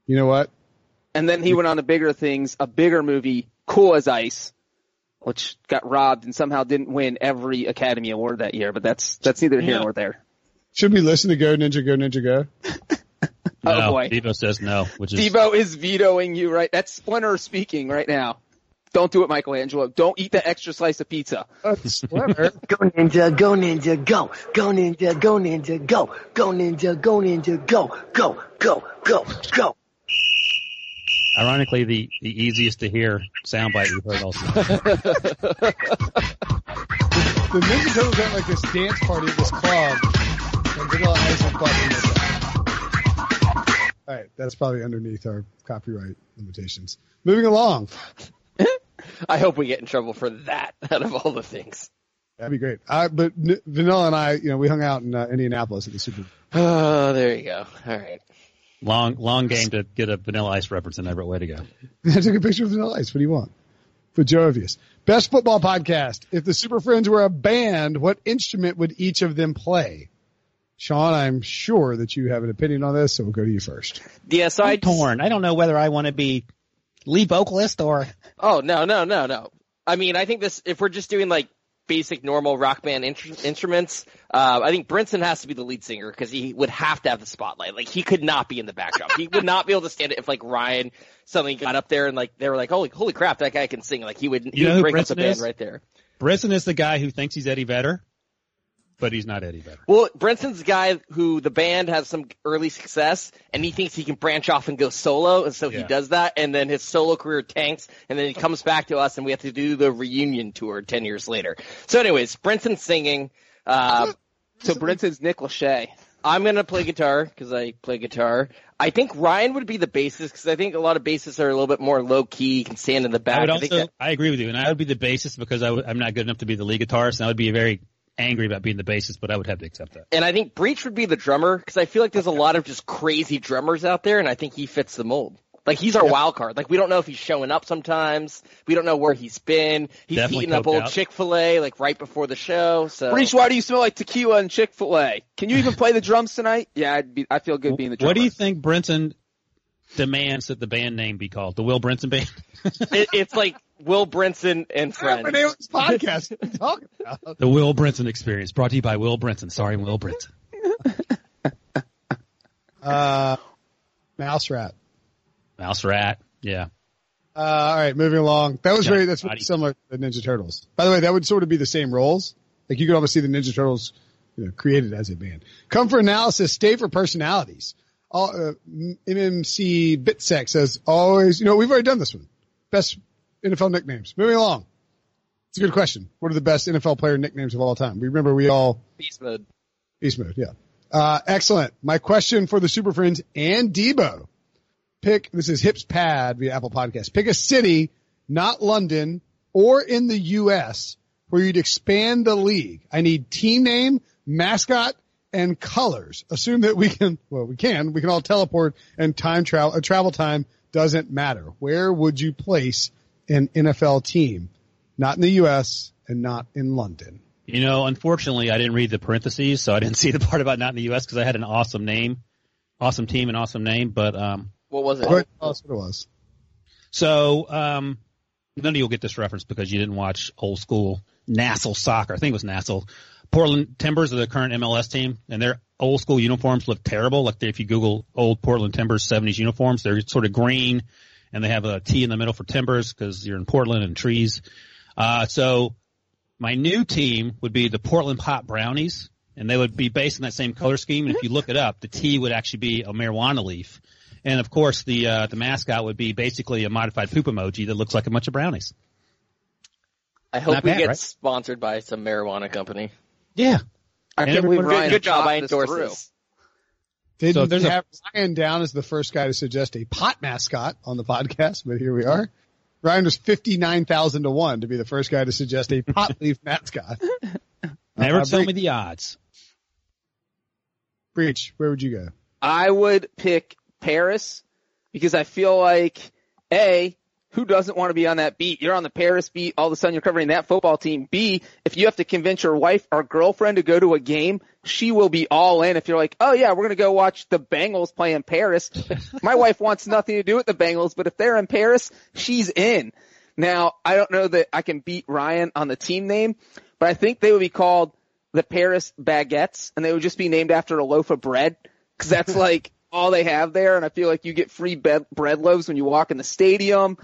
you know what? And then he went on to bigger things, a bigger movie, Cool as Ice, which got robbed and somehow didn't win every Academy Award that year. But that's that's neither here Yeah. nor there. Should we listen to Go Ninja Go Ninja Go? Oh, no, boy. Debo says no, which is Debo is vetoing you right. That's Splinter speaking right now. Don't do it, Michelangelo. Don't eat that extra slice of pizza. That's. Go ninja, go ninja, go. Go ninja, go ninja, go. Go ninja, go ninja, go. Go, go, go, go. Ironically the, the easiest to hear soundbite we've heard all season. the Ninja Turtles had like this dance party at this club, and Vanilla Ice was bumping this out. All right, that's probably underneath our copyright limitations. Moving along, I hope we get in trouble for that out of all the things. that'd be great. I, but N- Vanilla and I, you know, we hung out in uh, Indianapolis at the Super. Oh, there you go. All right. Long long game to get a Vanilla Ice reference in every way to go. I took a picture of Vanilla Ice. What do you want? For Jovius. Best football podcast. If the Super Friends were a band, what instrument would each of them play? Sean, I'm sure that you have an opinion on this, so we'll go to you first. Yeah, so I I'm torn. I don't know whether I want to be lead vocalist or Oh no, no, no, no. I mean, I think this. If we're just doing like basic normal rock band in- instruments, uh, I think Brinson has to be the lead singer because he would have to have the spotlight. Like he could not be in the background. he would not be able to stand it if like Ryan suddenly got up there and like they were like, holy, holy crap, that guy can sing. Like he would, he You know would break up the Brinson band is? right there. Brinson is the guy who thinks he's Eddie Vedder, but he's not Eddie Vedder. Well, Brinson's the guy who the band has some early success, and he thinks he can branch off and go solo, and so he does that, and then his solo career tanks, and then he comes back to us, and we have to do the reunion tour ten years later. So, anyways, Brinson's singing. Uh, So Brinson's Nick Lachey. I'm gonna play guitar because I play guitar. I think Ryan would be the bassist because I think a lot of bassists are a little bit more low key, can stand in the back. I would I that- I agree with you, and I would be the bassist because I am not good enough to be the lead guitarist, and I would be a very angry about being the bassist, but I would have to accept that. and I think Breech would be the drummer because I feel like there's a lot of just crazy drummers out there, and I think he fits the mold. Like he's our wild card. Like we don't know if he's showing up sometimes. We don't know where he's been. He's Definitely heating up old. Chick Fil A like right before the show. So Breech, why do you smell like tequila and Chick Fil A? Can you even play the drums tonight? Yeah, I'd be. I feel good being the drummer. What do you think Brinson demands that the band name be called? The Will Brinson Band? it, it's like Will Brinson and friends. My name of this podcast. What are you talking about? the Will Brinson Experience, brought to you by Will Brinson. Sorry, Will Brinson. Uh, Mouse Rat. Mouse Rat. Yeah. Uh, all right, moving along. That was Yeah, very, that's very similar to the Ninja Turtles. By the way, that would sort of be the same roles. Like you could almost see the Ninja Turtles you know, created as a band. Come for analysis, stay for personalities. All, uh, MMC Bitsec says always, you know, we've already done this one. Best NFL nicknames. Moving along. It's a good question. What are the best NFL player nicknames of all time? We remember we all Beast mode. Beast mode, yeah. Uh, excellent. My question for the Super Friends and Debo. Pick, this is Hips Pad via Apple Podcast. Pick a city, not London or in the U.S. where you'd expand the league. I need team name, mascot, and colors. Assume that we can, well, we can, we can all teleport and time travel, uh, travel time doesn't matter. Where would you place an NFL team? Not in the U.S. and not in London. You know, unfortunately, I didn't read the parentheses, so I didn't see the part about not in the U.S. because I had an awesome name, awesome team, and awesome name. But um, What was it? Go tell what it was. so um, none of you will get this reference because you didn't watch old school NASL soccer. I think it was NASL. Portland Timbers are the current MLS team, and their old school uniforms look terrible. Like if you Google old Portland Timbers 70s uniforms, they're sort of green, and they have a T in the middle for Timbers because you're in Portland and trees. Uh, so my new team would be the Portland Pot Brownies, and they would be based on that same color scheme. And if you look it up, the T would actually be a marijuana leaf. And of course, the uh, the mascot would be basically a modified poop emoji that looks like a bunch of brownies. I hope Not we bad, get right? sponsored by some marijuana company. Yeah. I And can't believe Ryan Good job. I thought this endorse this. Didn't So there's a- Ryan down as the first guy to suggest a pot mascot on the podcast, but here we are. Ryan was 59,000 to 1 to be the first guy to suggest a pot leaf mascot. Never Uh, tell Bre- me the odds. Breech, where would you go? I would pick Paris because I feel like A, who doesn't want to be on that beat? You're on the Paris beat, all of a sudden you're covering that football team. B, if you have to convince your wife or girlfriend to go to a game, she will be all in. If you're like, oh yeah, we're gonna go watch the Bengals play in Paris. My wife wants nothing to do with the Bengals, but if they're in Paris, she's in. Now, I don't know that I can beat Ryan on the team name, but I think they would be called the Paris Baguettes, and they would just be named after a loaf of bread, because that's like all they have there. And I feel like you get free bed, bread loaves when you walk in the stadium.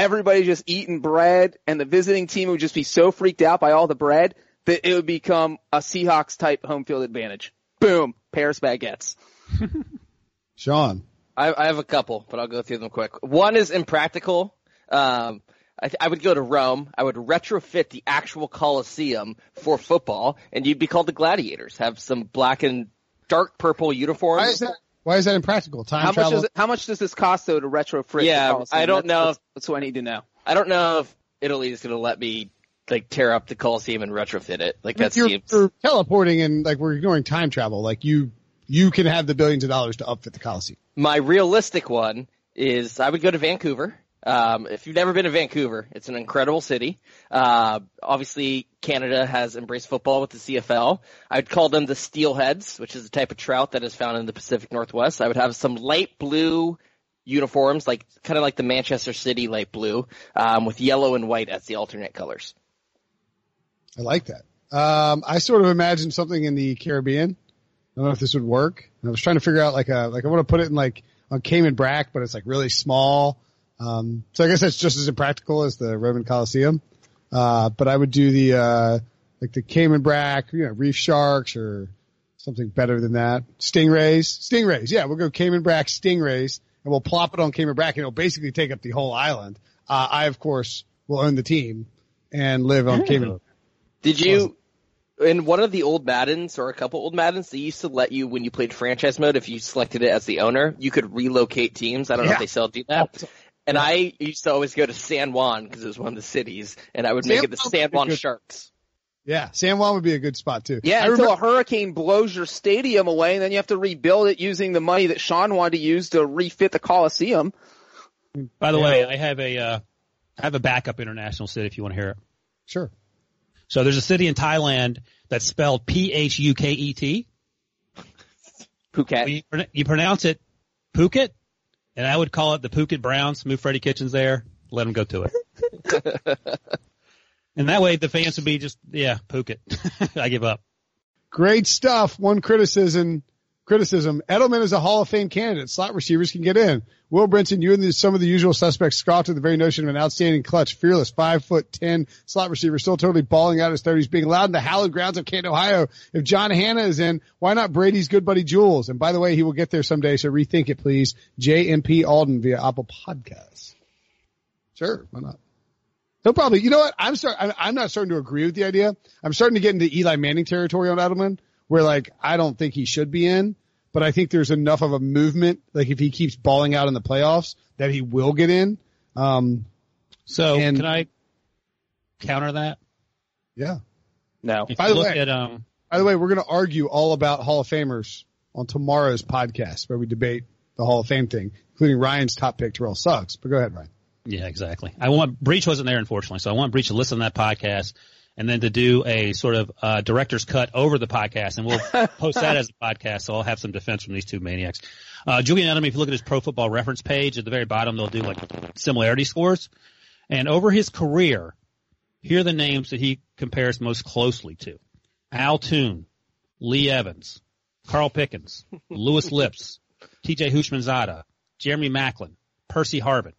Everybody just eating bread, and the visiting team would just be so freaked out by all the bread that it would become a Seahawks type home field advantage. Boom, Paris Baguettes. Sean. I, I have a couple, but I'll go through them quick. One is impractical. Um, I, th- I would go to Rome. I would retrofit the actual Colosseum for football, and you'd be called the Gladiators. Have some black and dark purple uniforms. Why is that? Why is that impractical? Time How much travel. does it, how much does this cost though to retrofit? Yeah, the I don't That's- know That's, that's what I need to know. I don't know if Italy is going to let me like tear up the Colosseum and retrofit it. Like that's you're, seems. you're teleporting and like we're ignoring time travel. Like you, you can have the billions of dollars to upfit the Coliseum. My realistic one is I would go to Vancouver. Um, if you've never been to Vancouver, it's an incredible city. Uh, obviously Canada has embraced football with the CFL. I'd call them the steelheads, which is a type of trout that is found in the Pacific Northwest. I would have some light blue uniforms, like kind of like the Manchester City light blue, um, with yellow and white as the alternate colors. I like that. Um, I sort of imagined something in the Caribbean. I don't know if this would work. I was trying to figure out like a, like I want to put it in like on Cayman Brac, but it's like really small. Um, so I guess that's just as impractical as the Roman Coliseum. Uh, but I would do the, uh, like the Cayman Brac, you know, reef sharks or something better than that. Stingrays, stingrays. Yeah, we'll go Cayman Brac stingrays and we'll plop it on Cayman Brac and it'll basically take up the whole island. Uh, I of course will own the team and live on Cayman. Did you, in one of the old Maddens or a couple old Maddens, they used to let you, when you played franchise mode, if you selected it as the owner, you could relocate teams. I don't know if they still do that. And I used to always go to San Juan because it was one of the cities, and I would make it the San Juan good. Sharks. Yeah, San Juan would be a good spot too. Yeah, I until remember, a hurricane blows your stadium away, and then you have to rebuild it using the money that Sean wanted to use to refit the Coliseum. By the way, I have a uh, I have a backup international city if you want to hear it. sure. So there's a city in Thailand that's spelled P H U K E T. Phuket. You, you pronounce it Phuket, and I would call it the Phuket Browns. Move Freddie Kitchens there. Let them go to it. and that way the fans would be just, yeah, Phuket. I give up. Great stuff. One criticism, criticism. Edelman is a Hall of Fame candidate. Slot receivers can get in. Will Brinson, you and the, some of the usual suspects scoffed at the very notion of an outstanding clutch, fearless, five foot ten slot receiver, still totally balling out his thirties, being allowed in the hallowed grounds of Canton, Ohio. If John Hannah is in, why not Brady's good buddy Jules? And by the way, he will get there someday, so rethink it, please. JMP Alden via Apple Podcasts. Sure, why not? He'll probably, you know what? I'm start, I'm, not starting to agree with the idea. I'm starting to get into Eli Manning territory on Edelman, where like I don't think he should be in, but I think there's enough of a movement, like if he keeps balling out in the playoffs, that he will get in. Um, So And- can I counter that? yeah. No. If By the look way- at, um, By the way, we're going to argue all about Hall of Famers on tomorrow's podcast, where we debate the Hall of Fame thing, including Ryan's top pick, Terrell Suggs. But go ahead, Ryan. Yeah, exactly. I want Breech wasn't there unfortunately, so I want Breech to listen to that podcast and then to do a sort of uh, director's cut over the podcast, and we'll post that as a podcast. So I'll have some defense from these two maniacs. Uh, Julian Edelman, if you look at his Pro Football Reference page at the very bottom, they'll do like similarity scores, and over his career, here are the names that he compares most closely to: Al Toon, Lee Evans, Carl Pickens, Louis Lipps, T.J. Houshmandzadeh, Jeremy Maclin, Percy Harvin.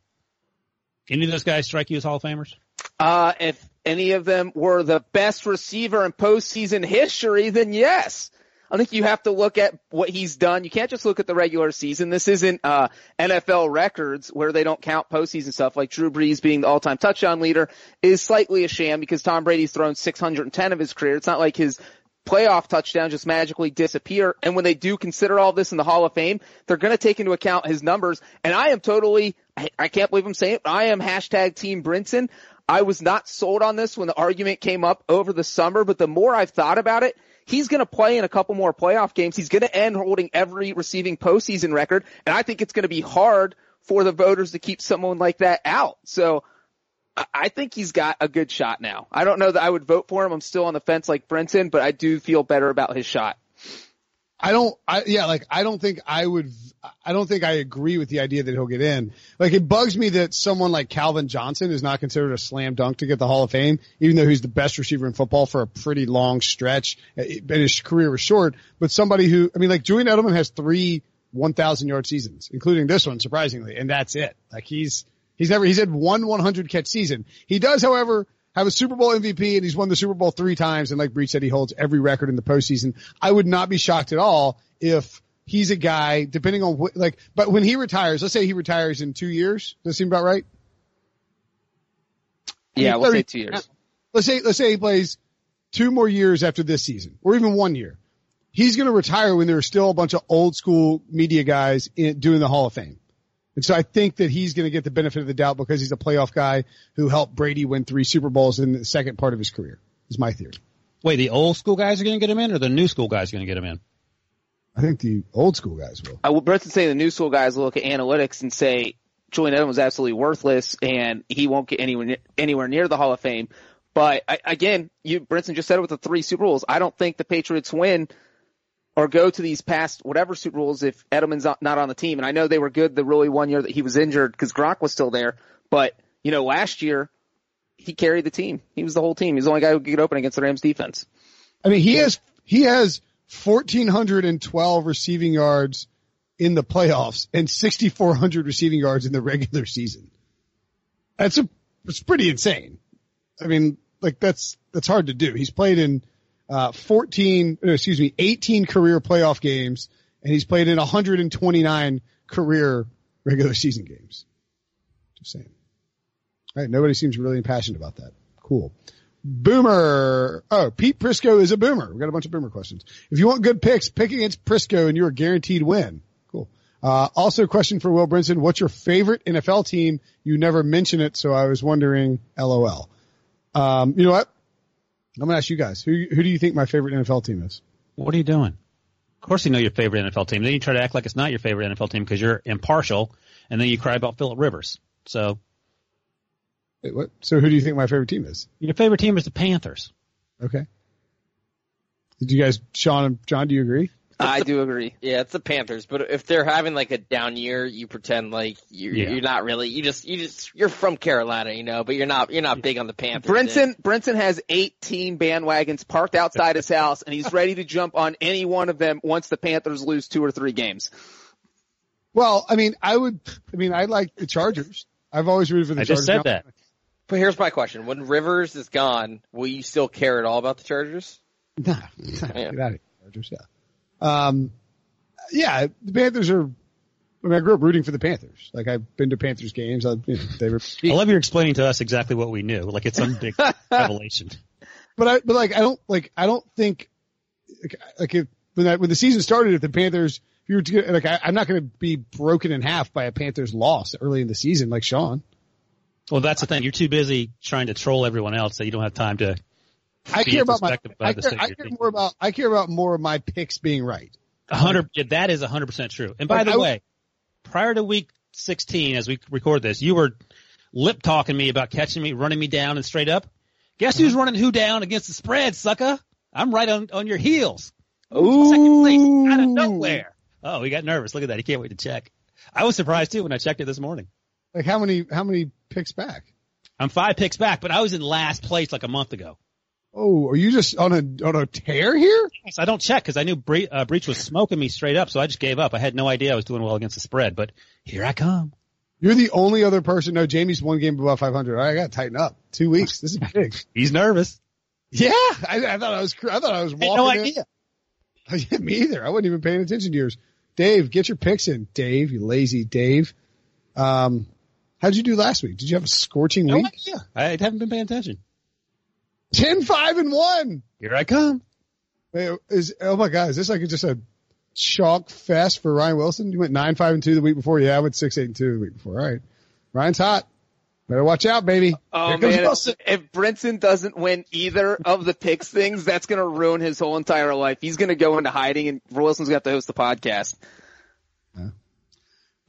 Any of those guys strike you as Hall of Famers? Uh, if any of them were the best receiver in postseason history, then yes. I think you have to look at what he's done. You can't just look at the regular season. This isn't uh, NFL records where they don't count postseason stuff. Like Drew Brees being the all-time touchdown leader is slightly a sham because Tom Brady's thrown 610 of his career. It's not like his playoff touchdowns just magically disappear. And when they do consider all this in the Hall of Fame, they're going to take into account his numbers. And I am totally, I, I can't believe I'm saying it. I am hashtag Team Brinson. I was not sold on this when the argument came up over the summer, but the more I've thought about it, he's going to play in a couple more playoff games. He's going to end holding every receiving postseason record. And I think it's going to be hard for the voters to keep someone like that out. So I- think he's got a good shot now. I don't know that I would vote for him. I'm still on the fence like Brinson, but I do feel better about his shot. I don't, I, yeah, like, I don't think I would, I don't think I agree with the idea that he'll get in. Like, it bugs me that someone like Calvin Johnson is not considered a slam dunk to get the Hall of Fame, even though he's the best receiver in football for a pretty long stretch, eh, and his career was short. But somebody who, I mean, like, Julian Edelman has three 1,000 yard seasons, including this one, surprisingly, and that's it. Like, he's, he's never, he's had one 100 catch season. He does, however, have a Super Bowl MVP and he's won the Super Bowl three times. And like Breech said, he holds every record in the postseason. I would not be shocked at all if he's a guy, depending on what, like, but when he retires, let's say he retires in two years. Does that seem about right? Yeah, I mean, we'll say two years. Let's say, let's say he plays two more years after this season or even one year. He's going to retire when there are still a bunch of old school media guys in, doing the Hall of Fame. And so I think that he's going to get the benefit of the doubt because he's a playoff guy who helped Brady win three Super Bowls in the second part of his career. Is my theory. Wait, the old school guys are going to get him in, or the new school guys are going to get him in? I think the old school guys will. I would Brinson say the new school guys will look at analytics and say Julian Edelman was absolutely worthless and he won't get anywhere anywhere near the Hall of Fame. But I, again, you Brinson just said it with the three Super Bowls. I don't think the Patriots win or go to these past whatever Super Bowls if Edelman's not- on the team. And I know they were good the really one year that he was injured because Gronk was still there. But you know, last year he carried the team. He was the whole team. He's the only guy who could get open against the Rams defense. I mean, he has he has fourteen hundred and twelve receiving yards in the playoffs and sixty four hundred receiving yards in the regular season. That's a it's pretty insane. I mean, like that's that's hard to do. He's played in uh, fourteen, no, excuse me, eighteen career playoff games, and he's played in one hundred and twenty nine career regular season games. Just saying. All right, nobody seems really impassioned about that. Cool. Boomer. Oh, Pete Prisco is a boomer. We got a bunch of boomer questions. If you want good picks, pick against Prisco and you're a guaranteed win. Cool. Uh, also a question for Will Brinson. What's your favorite NFL team? You never mention it, so I was wondering, LOL. Um, you know what? I'm gonna ask you guys. Who, who do you think my favorite NFL team is? What are you doing? Of course you know your favorite NFL team. Then you try to act like it's not your favorite NFL team because you're impartial, and then you cry about Philip Rivers. So Wait, what? So who do you think my favorite team is? your favorite team is the Panthers. Okay. Did you guys, Sean and John, do you agree? I do agree. Yeah, it's the Panthers. But if they're having like a down year, you pretend like you're, Yeah. you're not really. You just you just you're from Carolina, you know, but you're not you're not big on the Panthers. Brinson Brinson has 18 bandwagons parked outside his house, and he's ready to jump on any one of them once the Panthers lose two or three games. Well, I mean, I would, I mean, I like the Chargers. I've always rooted for the I Chargers. just said Now- that. But here's my question: When Rivers is gone, will you still care at all about the Chargers? Nah, nah, get out of here, Chargers. Yeah. Um, yeah, the Panthers are. I mean, I grew up rooting for the Panthers. Like I've been to Panthers games. I, you know, they were, I love you explaining to us exactly what we knew, like it's some big revelation. but I, but like I don't like I don't think like, like if when that when the season started, if the Panthers, if you were to get like I, I'm not going to be broken in half by a Panthers loss early in the season, like Sean. Well, that's the thing. You're too busy trying to troll everyone else that you don't have time to. I care about my. I care, I care more about. I care about more of my picks being right. A hundred. That is hundred percent true. And by Like, the I way, prior to week 16, as we record this, you were lip talking me about catching me, running me down and straight up. Guess who's uh-huh. running who down against the spread, sucker? I'm right on on your heels. Second place out of nowhere. Oh, he got nervous. Look at that. He can't wait to check. I was surprised too when I checked it this morning. Like how many how many picks back? I'm five picks back, but I was in last place like a month ago. Oh, are you just on a on a tear here? Yes, I don't check because I knew Bre- uh, Breech was smoking me straight up, so I just gave up. I had no idea I was doing well against the spread, but here I come. You're the only other person. No, Jamie's one game above 500. I got to tighten up. Two weeks. This is big. He's nervous. yeah, I, I thought I was. cr- I thought I was walking. had no in. idea. Yeah, me either. I wasn't even paying attention to yours. Dave, get your picks in. Dave, you lazy Dave. Um, how'd you do last week? Did you have a scorching No week? idea. I haven't been paying attention. 10, 5, and 1. Here I come. Wait, is, oh my God, is this like just a chalk fest for Ryan Wilson? You went 9, 5, and 2 the week before. Yeah, I went 6, 8, and 2 the week before. All right. Ryan's hot. Better watch out, baby. Oh Here comes man, Wilson. if, if Brinson doesn't win either of the picks things, that's gonna ruin his whole entire life. He's gonna go into hiding and Wilson's gonna have to host the podcast.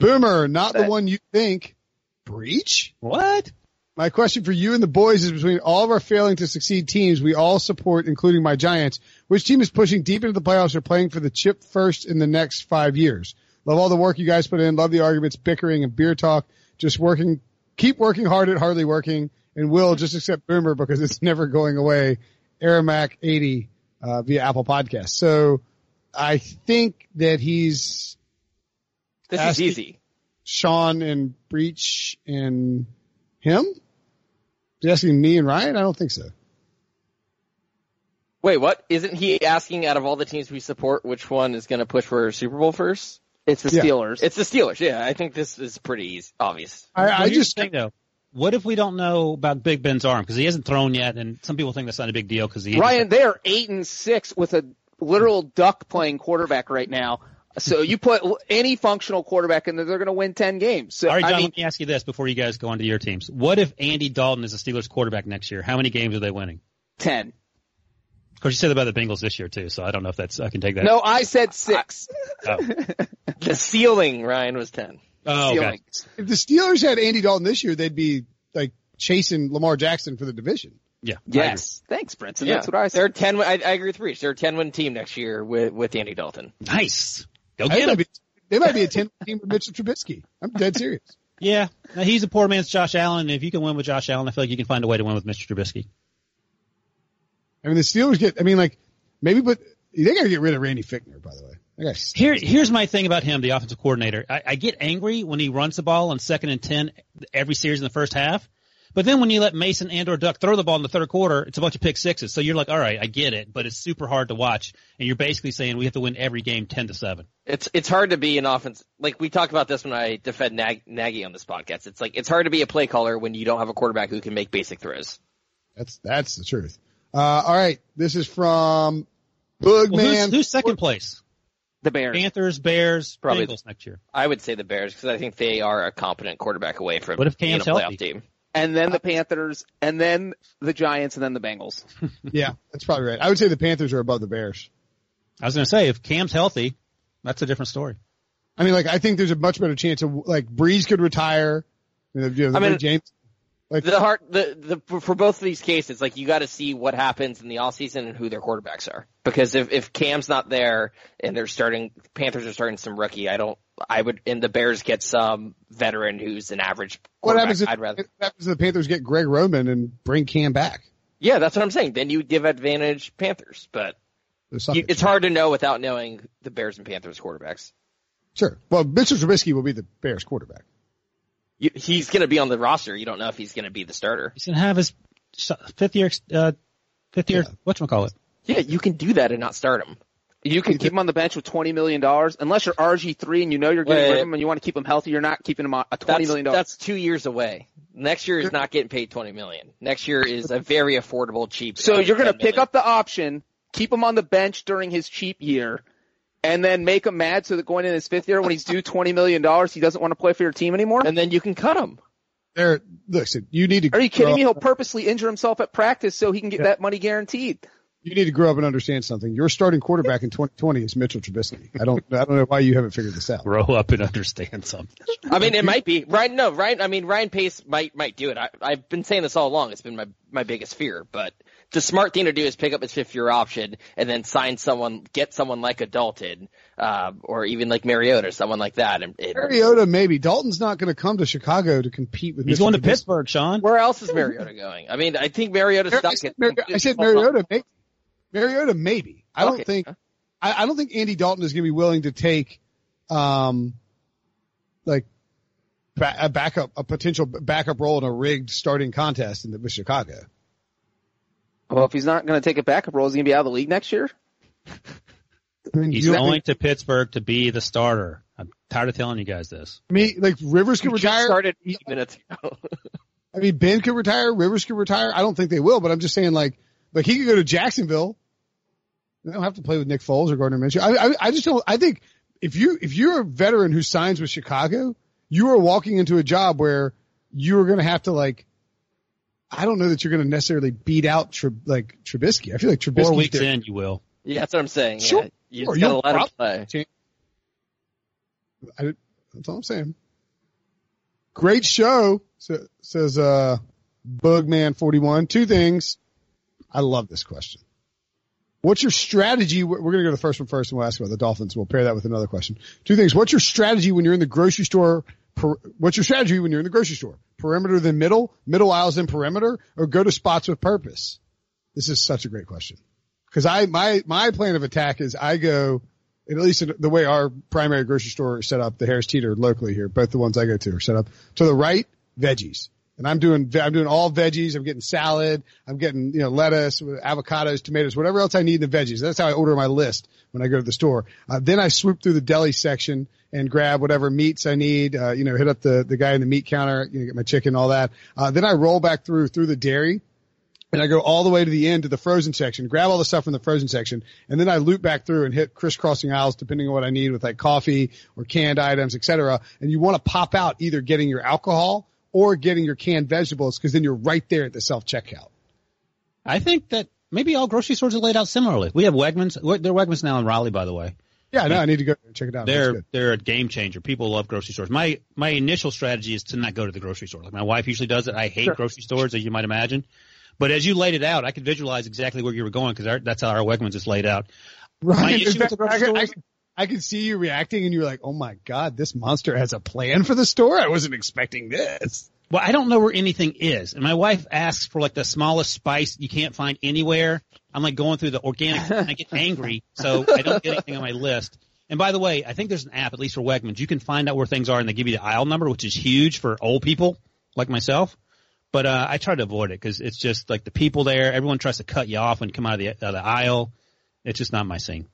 Boomer, not the one you think. Breech? What? My question for you and the boys is between all of our failing to succeed teams we all support, including my Giants, which team is pushing deep into the playoffs or playing for the chip first in the next five years? Love all the work you guys put in. Love the arguments, bickering, and beer talk. Just working, keep working hard at hardly working. And will just accept Boomer because it's never going away. Aramac 80 uh, via Apple Podcast. So I think that he's This is easy. Sean and Breech and him? Is he asking me and Ryan? I don't think so. Wait, what? Isn't he asking out of all the teams we support, which one is going to push for Super Bowl first? It's the Yeah. Steelers. It's the Steelers. Yeah, I think this is pretty easy, obvious. I, I just the thing though. What if we don't know about Big Ben's arm because he hasn't thrown yet, and some people think that's not a big deal because he Ryan, they are eight and six with a literal duck playing quarterback right now. So you put any functional quarterback in there, they're going to win ten games. So All right, John. I mean, let me ask you this before you guys go on to your teams. What if Andy Dalton is the Steelers quarterback next year? How many games are they winning? ten. Of course, you said about the Bengals this year too, so I don't know if that's I can take that. No, I said six. Oh, The ceiling, Ryan, was 10. oh okay. If the Steelers had Andy Dalton this year, they'd be like chasing Lamar Jackson for the division. Yeah. Yes. Thanks, Brinson. That's what I said. They're 10. I, I agree with Breech. They're a 10 win team next year with, with Andy Dalton. Nice. Go They get might him. be, they might be a 10 team with Mitchell Trubisky. I'm dead serious. Yeah. Now, he's a poor man's Josh Allen. and If you can win with Josh Allen, I feel like you can find a way to win with Mr. Trubisky. I mean, the Steelers get, I mean, like, maybe, but they gotta get rid of Randy Fichtner, by the way. Here, here's my thing about him, the offensive coordinator. I, I get angry when he runs the ball on second and ten every series in the first half, but then when you let Mason and or Duck throw the ball in the third quarter, it's a bunch of pick sixes. So you're like, all right, I get it, but it's super hard to watch, and you're basically saying we have to win every game ten to seven. It's it's hard to be an offense like we talk about this when I defend Nag, Nagy on this podcast. It's like it's hard to be a play caller when you don't have a quarterback who can make basic throws. That's, that's the truth. Uh, all right. This is from Boogman. Well, who's, who's second place? The Bears. Panthers, Bears, Probably- Bengals next year. I would say the Bears because I think they are a competent quarterback away from What if being a playoff healthy? team. And then the Panthers, and then the Giants, and then the Bengals. Yeah, that's probably right. I would say the Panthers are above the Bears. I was going to say if Cam's healthy, that's a different story. I mean, like, I think there's a much better chance of, like, Brees could retire. You know, you know, I mean- James. Like, The heart, the, the, for both of these cases, like you got to see what happens in the off season and who their quarterbacks are. Because if, if Cam's not there and they're starting, Panthers are starting some rookie, I don't, I would, and the Bears get some veteran who's an average what happens if, I'd rather, what happens if the Panthers get Greg Roman and bring Cam back? yeah, that's what I'm saying. Then you give advantage Panthers, but you, suckers. it's hard to know without knowing the Bears and Panthers quarterbacks. Sure. Well, Mitchell Trubisky will be the Bears quarterback. You, he's going to be on the roster. You don't know if he's going to be the starter. He's going to have his fifth year, uh, fifth year, Yeah. whatchamacallit. Yeah, you can do that and not start him. You can keep him on the bench with twenty million dollars, unless you're RG three and you know you're getting rid Wait. of him and you want to keep him healthy. You're not keeping him on a twenty That's, dollars. that's two years away. Next year is not getting paid twenty million. Next year is a very affordable, cheap. So you're going to pick million. up the option, keep him on the bench during his cheap year, and then make him mad so that going in his fifth year when he's due twenty million dollars, he doesn't want to play for your team anymore. and then you can cut him. They're, listen, you need to. Are you kidding me? He'll purposely injure himself at practice so he can get Yeah. that money guaranteed. You need to grow up and understand something. Your starting quarterback in 2020 is Mitchell Trubisky. I don't, I don't know why you haven't figured this out. Grow up and understand something. I mean, it might be Ryan. No, Ryan. I mean, Ryan Pace might might do it. I, I've been saying this all along. It's been my my biggest fear. But the smart thing to do is pick up his fifth year option and then sign someone, get someone like a Dalton, uh, or even like Mariota, or someone like that. And it, Mariota, maybe. Dalton's not going to come to Chicago to compete with me. He's Mitchell going to Trubisky. Pittsburgh, Sean. where else is Mariota going? I mean, I think Mariota's I stuck. said, Mar- I said Mariota, may- Mariota, maybe. I don't think, I, I don't think Andy Dalton is going to be willing to take, um, like, ba- a backup, a potential backup role in a rigged starting contest in the, with Chicago. Well, if he's not going to take a backup role, is he going to be out of the league next year? I mean, He's you- going to Pittsburgh to be the starter. I'm tired of telling you guys this. I mean, like Rivers could We just retire. started eight minutes ago. I mean, Ben could retire. Rivers could retire. I don't think they will, but I'm just saying, like, like he could go to Jacksonville. They don't have to play with Nick Foles or Gardner Minshew. I, I, I just don't. I think if you if you're a veteran who signs with Chicago, you are walking into a job where you are going to have to like. I don't know that you're going to necessarily beat out Tre, like Trubisky. I feel like Trubisky. Four weeks in, you will. Yeah, that's what I'm saying. Sure. Yeah. You Sure, just gotta you'll let him play. I, that's all I'm saying. Great show, says uh, Bugman41. Two things. I love this question. What's your strategy? We're going to go to the first one first and we'll ask about the Dolphins. We'll pair that with another question. Two things. What's your strategy when you're in the grocery store? Per, what's your strategy when you're in the grocery store? Perimeter than middle, middle aisles than perimeter, or go to spots with purpose? This is such a great question. Cause I, my, my plan of attack is I go, at least the way our primary grocery store is set up, the Harris Teeter locally here, both the ones I go to are set up to the right, veggies. And I'm doing, I'm doing all veggies. I'm getting salad. I'm getting, you know, lettuce, avocados, tomatoes, whatever else I need in the veggies. That's how I order my list when I go to the store. Uh, then I swoop through the deli section and grab whatever meats I need. Uh, you know, hit up the, the guy in the meat counter, you know, get my chicken, all that. Uh, then I roll back through, through the dairy and I go all the way to the end to the frozen section, grab all the stuff from the frozen section, and then I loop back through and hit crisscrossing aisles depending on what I need with like coffee or canned items, et cetera. And you want to pop out either getting your alcohol or getting your canned vegetables because then you're right there at the self checkout. I think that maybe all grocery stores are laid out similarly. We have Wegmans. They're Wegmans now in Raleigh, by the way. Yeah, no, I need to go check it out. They're they're a game changer. People love grocery stores. My my initial strategy is to not go to the grocery store. Like my wife usually does it. I hate Sure. grocery stores, as you might imagine. But as you laid it out, I could visualize exactly where you were going because that's how our Wegmans is laid out. My Right. issue In with the fact, I, grocery could- I, stores- could- I could see you reacting and you're like, oh my God, this monster has a plan for the store. I wasn't expecting this. Well, I don't know where anything is. And my wife asks for like the smallest spice you can't find anywhere. I'm like going through the organic and I get angry. So I don't get anything on my list. And by the way, I think there's an app, at least for Wegmans, you can find out where things are and they give you the aisle number, which is huge for old people like myself. But, uh, I try to avoid it because it's just like the people there, everyone tries to cut you off when you come out of the, uh, the aisle. It's just not my scene.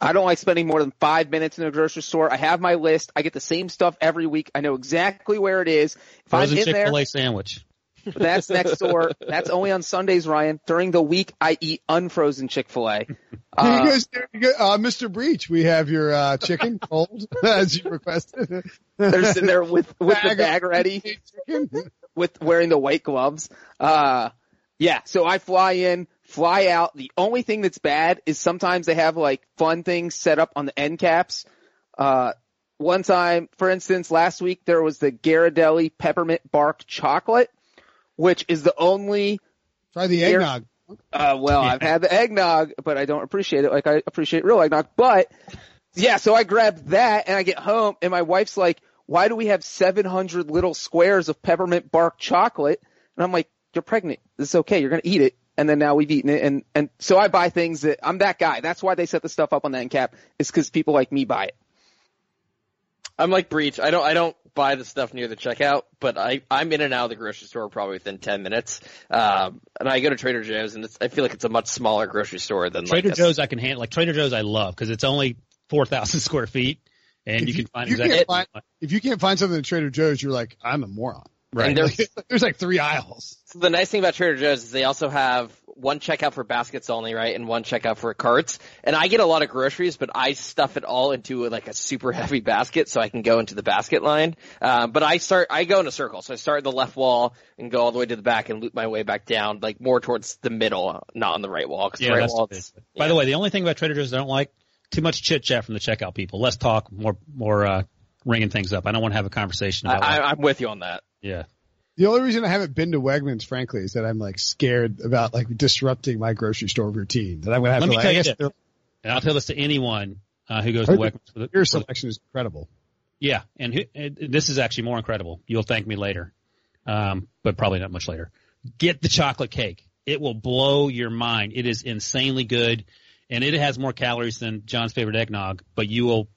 I don't like spending more than five minutes in a grocery store. I have my list. I get the same stuff every week. I know exactly where it is. If Frozen I'm in there, Chick-fil-A sandwich. that's next door. That's only on Sundays, Ryan. During the week, I eat unfrozen Chick-fil-A. Uh, you goes, you go. Uh, Mr. Breech, we have your, uh, chicken cold as you requested. they're sitting there with, with the Bag of bag ready. Chicken. with wearing the white gloves. Uh, yeah, so I fly in, fly out. The only thing that's bad is sometimes they have like fun things set up on the end caps. Uh, one time, for instance, last week there was the Ghirardelli peppermint bark chocolate, which is the only, Try the eggnog. uh, well, I've had the eggnog, but I don't appreciate it like I appreciate real eggnog. But yeah, so I grabbed that and I get home and my wife's like, why do we have 700 little squares of peppermint bark chocolate? And I'm like, you're pregnant. This is okay. You're going to eat it. And then now we've eaten it. And, and so I buy things that I'm that guy. That's why they set the stuff up on the end cap is because people like me buy it. I'm like Breech. I don't I don't buy the stuff near the checkout, but I I'm in and out of the grocery store probably within ten minutes. Um, and I go to Trader Joe's, and it's, I feel like it's a much smaller grocery store than Trader like Joe's I can handle. Like Trader Joe's I love because it's only 4,000 square feet and If you you- can find you exactly can't find- If you can't find something at Trader Joe's, you're like, I'm a moron. Right. And there's There's like three aisles. So the nice thing about Trader Joe's is they also have one checkout for baskets only, right, and one checkout for carts. And I get a lot of groceries, but I stuff it all into like a super heavy basket so I can go into the basket line. Um, but I start, I go in a circle. So I start at the left wall and go all the way to the back and loop my way back down, like more towards the middle, not on the right wall. Cause Yeah, the right that's wall, the is- By the way, the only thing about Trader Joe's I don't like too much chit chat from the checkout people. Less talk, more more uh, ringing things up. I don't want to have a conversation about. I, I'm with you on that. Yeah, The only reason I haven't been to Wegmans, frankly, is that I'm like scared about like disrupting my grocery store routine. That I'm gonna have Let to me like, tell you this. and I'll tell this to anyone uh, who goes to Wegmans. For the, your for the- selection is incredible. yeah, and who, and this is actually more incredible. You'll thank me later, um, but probably not much later. Get the chocolate cake. It will blow your mind. It is insanely good, and it has more calories than John's favorite eggnog. But you will,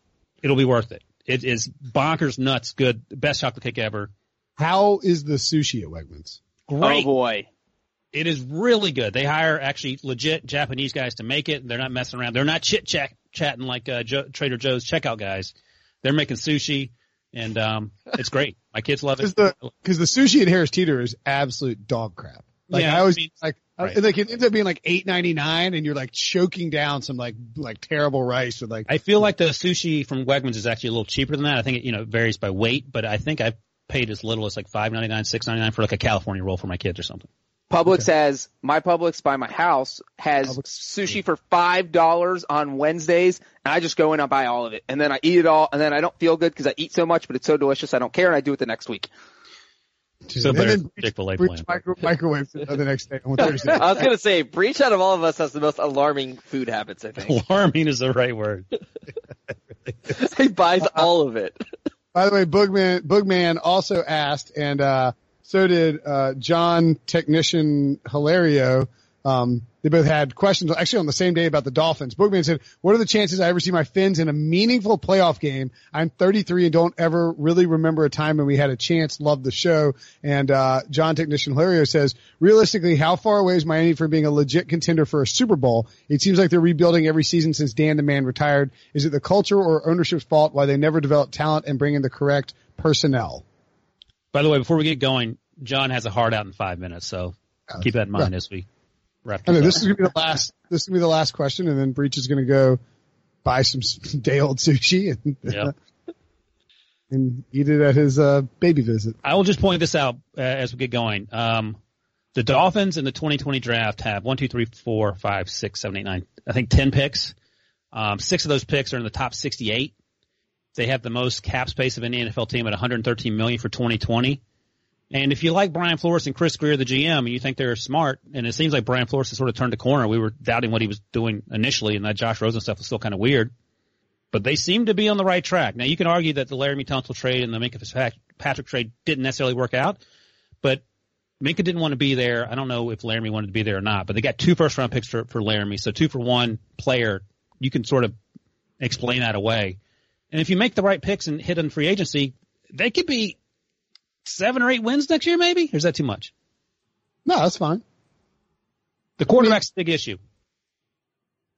it'll be worth it. It is bonkers nuts good. Best chocolate cake ever. How is the sushi at Wegmans? Oh boy. It is really good. They hire actually legit Japanese guys to make it. They're not messing around. They're not chit chat chatting like uh, jo- Trader Joe's checkout guys. They're making sushi, and um, it's great. My kids love Because it. the because the sushi at Harris Teeter is absolute dog crap. Like Yeah, I always I mean- like Right. I- like it ends up being like eight ninety nine, and you're like choking down some like like terrible rice with like I feel like the sushi from Wegmans is actually a little cheaper than that. I think it you know varies by weight, but I think I've paid as little as like five ninety nine, six ninety nine for like a California roll for my kids or something. Publix has my Publix by my house has Publix. sushi for five dollars on Wednesdays, and I just go in and buy all of it, and then I eat it all, and then I don't feel good because I eat so much, but it's so delicious I don't care, and I do it the next week. So and better then Chick Fil A Breech plan. micro, microwave the next day on Thursday. I was gonna say, Breech out of all of us has the most alarming food habits. I think Alarming is the right word. he buys all of it. By the way, Boogman Boogman also asked, and uh, so did uh, John Technician Hilario. Um, they both had questions actually on the same day about the Dolphins. Boogman said, "What are the chances I ever see my Fins in a meaningful playoff game? I'm 33 and don't ever really remember a time when we had a chance. Love the show." And uh, John Technician Hilario says, "Realistically, how far away is Miami from being a legit contender for a Super Bowl? It seems like they're rebuilding every season since Dan the Man retired. Is it the culture or ownership's fault why they never develop talent and bring in the correct personnel?" By the way, before we get going, John has a heart out in five minutes, so keep that in mind as we wrap I know this is gonna be the last. This is gonna be the last question, and then Breech is gonna go buy some day old sushi and Yeah. and eat it at his uh, baby visit. I will just point this out uh, as we get going. Um, the Dolphins in the 2020 draft have one, two, three, four, five, six, seven, eight, nine. I think ten picks. Um, six of those picks are in the top 68. They have the most cap space of any NFL team at 113 million for 2020. And if you like Brian Flores and Chris Grier, the GM, and you think they're smart, and it seems like Brian Flores has sort of turned a corner. We were doubting what he was doing initially, and that Josh Rosen stuff was still kind of weird. But they seem to be on the right track. Now you can argue that the Laremy Tunsil trade and the Minkah Fitzpatrick trade didn't necessarily work out, but Minkah didn't want to be there. I don't know if Laremy wanted to be there or not, but they got two first round picks for, for Laremy. So two for one player. You can sort of explain that away. And if you make the right picks and hit on free agency, they could be seven or eight wins next year, maybe? Or is that too much? No, that's fine. The quarterback's a big issue.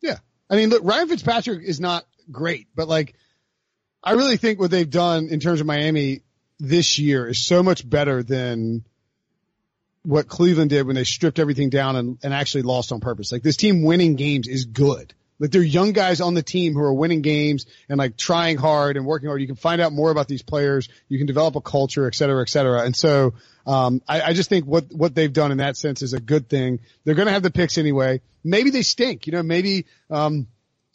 Yeah, I mean, look, Ryan Fitzpatrick is not great, but like, I really think what they've done in terms of Miami this year is so much better than what Cleveland did when they stripped everything down and, and actually lost on purpose. Like this team winning games is good. Like they're young guys on the team who are winning games and like trying hard and working hard. You can find out more about these players. You can develop a culture, et cetera, et cetera. And so, um, I, I just think what, what they've done in that sense is a good thing. They're going to have the picks anyway. Maybe they stink, you know, maybe, um,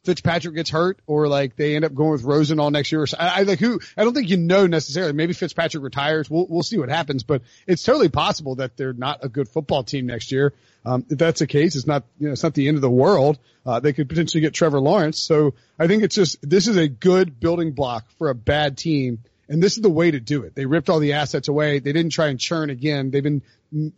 Fitzpatrick gets hurt or like they end up going with Rosen all next year. So, I, I like who, I don't think you know necessarily. Maybe Fitzpatrick retires. We'll, we'll see what happens, but it's totally possible that they're not a good football team next year. Um, if that's the case, it's not, you know, it's not the end of the world. Uh, they could potentially get Trevor Lawrence. So I think it's just, this is a good building block for a bad team. And this is the way to do it. They ripped all the assets away. They didn't try and churn again. They've been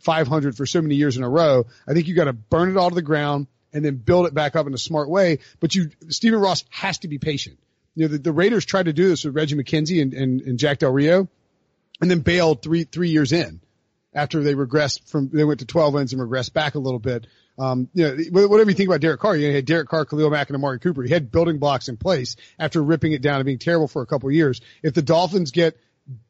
500 for so many years in a row. I think you got to burn it all to the ground and then build it back up in a smart way. But you, Stephen Ross has to be patient. You know, the, the Raiders tried to do this with Reggie McKenzie and, and, and Jack Del Rio and then bailed three, three years in after they regressed from, they went to 12 wins and regressed back a little bit. Um, you know, whatever you think about Derek Carr, you had Derek Carr, Khalil Mack, and Amari Cooper. He had building blocks in place after ripping it down and being terrible for a couple of years. If the Dolphins get,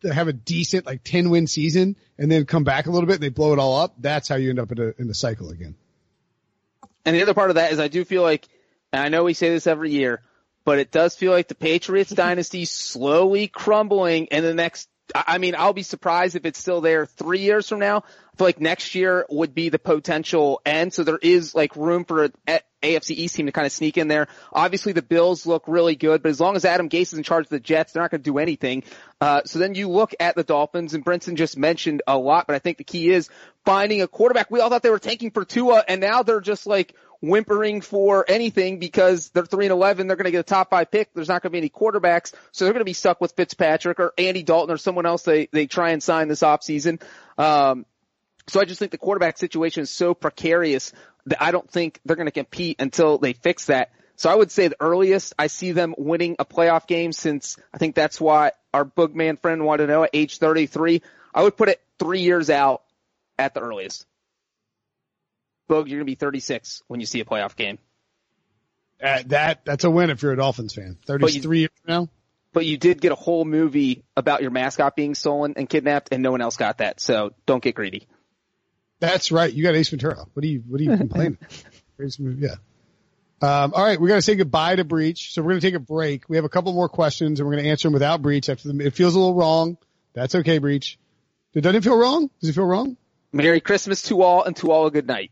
have a decent like 10 win season and then come back a little bit and they blow it all up, that's how you end up in, a, in the cycle again. And the other part of that is I do feel like, and I know we say this every year, but it does feel like the Patriots dynasty slowly crumbling in the next, I mean, I'll be surprised if it's still there three years from now. I feel like next year would be the potential end. So there is like room for a AFC East team to kind of sneak in there. Obviously the Bills look really good, but as long as Adam Gase is in charge of the Jets, they're not going to do anything. Uh, so then you look at the Dolphins and Brinson just mentioned a lot, but I think the key is finding a quarterback. We all thought they were tanking for Tua and now they're just like, whimpering for anything because they're 3 and 11. They're going to get a top five pick. There's not going to be any quarterbacks. So they're going to be stuck with Fitzpatrick or Andy Dalton or someone else they, they try and sign this offseason. Um, so I just think the quarterback situation is so precarious that I don't think they're going to compete until they fix that. So I would say the earliest I see them winning a playoff game since I think that's why our boogman friend wanted to know at age 33. I would put it three years out at the earliest. Boog, you're gonna be 36 when you see a playoff game. Uh, that that's a win if you're a Dolphins fan. Thirty-three years now. But you did get a whole movie about your mascot being stolen and kidnapped, and no one else got that. So don't get greedy. That's right. You got Ace Ventura. What are you What are you complaining? Greatest yeah. Um, all right, we're going to say goodbye to Breech. So we're going to take a break. We have a couple more questions, and we're going to answer them without Breech. After the, it feels a little wrong. That's okay, Breech. Doesn't it feel wrong? Does it feel wrong? Merry Christmas to all, and to all a good night.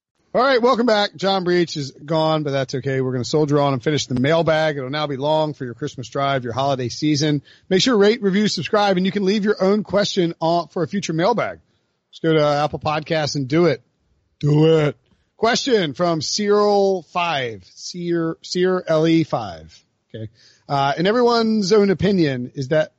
All right, welcome back. John Breech is gone, but that's okay. We're going to soldier on and finish the mailbag. It'll now be long for your Christmas drive, your holiday season. Make sure rate, review, subscribe, and you can leave your own question on for a future mailbag. Just go to Apple Podcasts and do it. Do it. Question from Cyril five, Sear Sear Le five. Okay. Uh, in everyone's own opinion, is that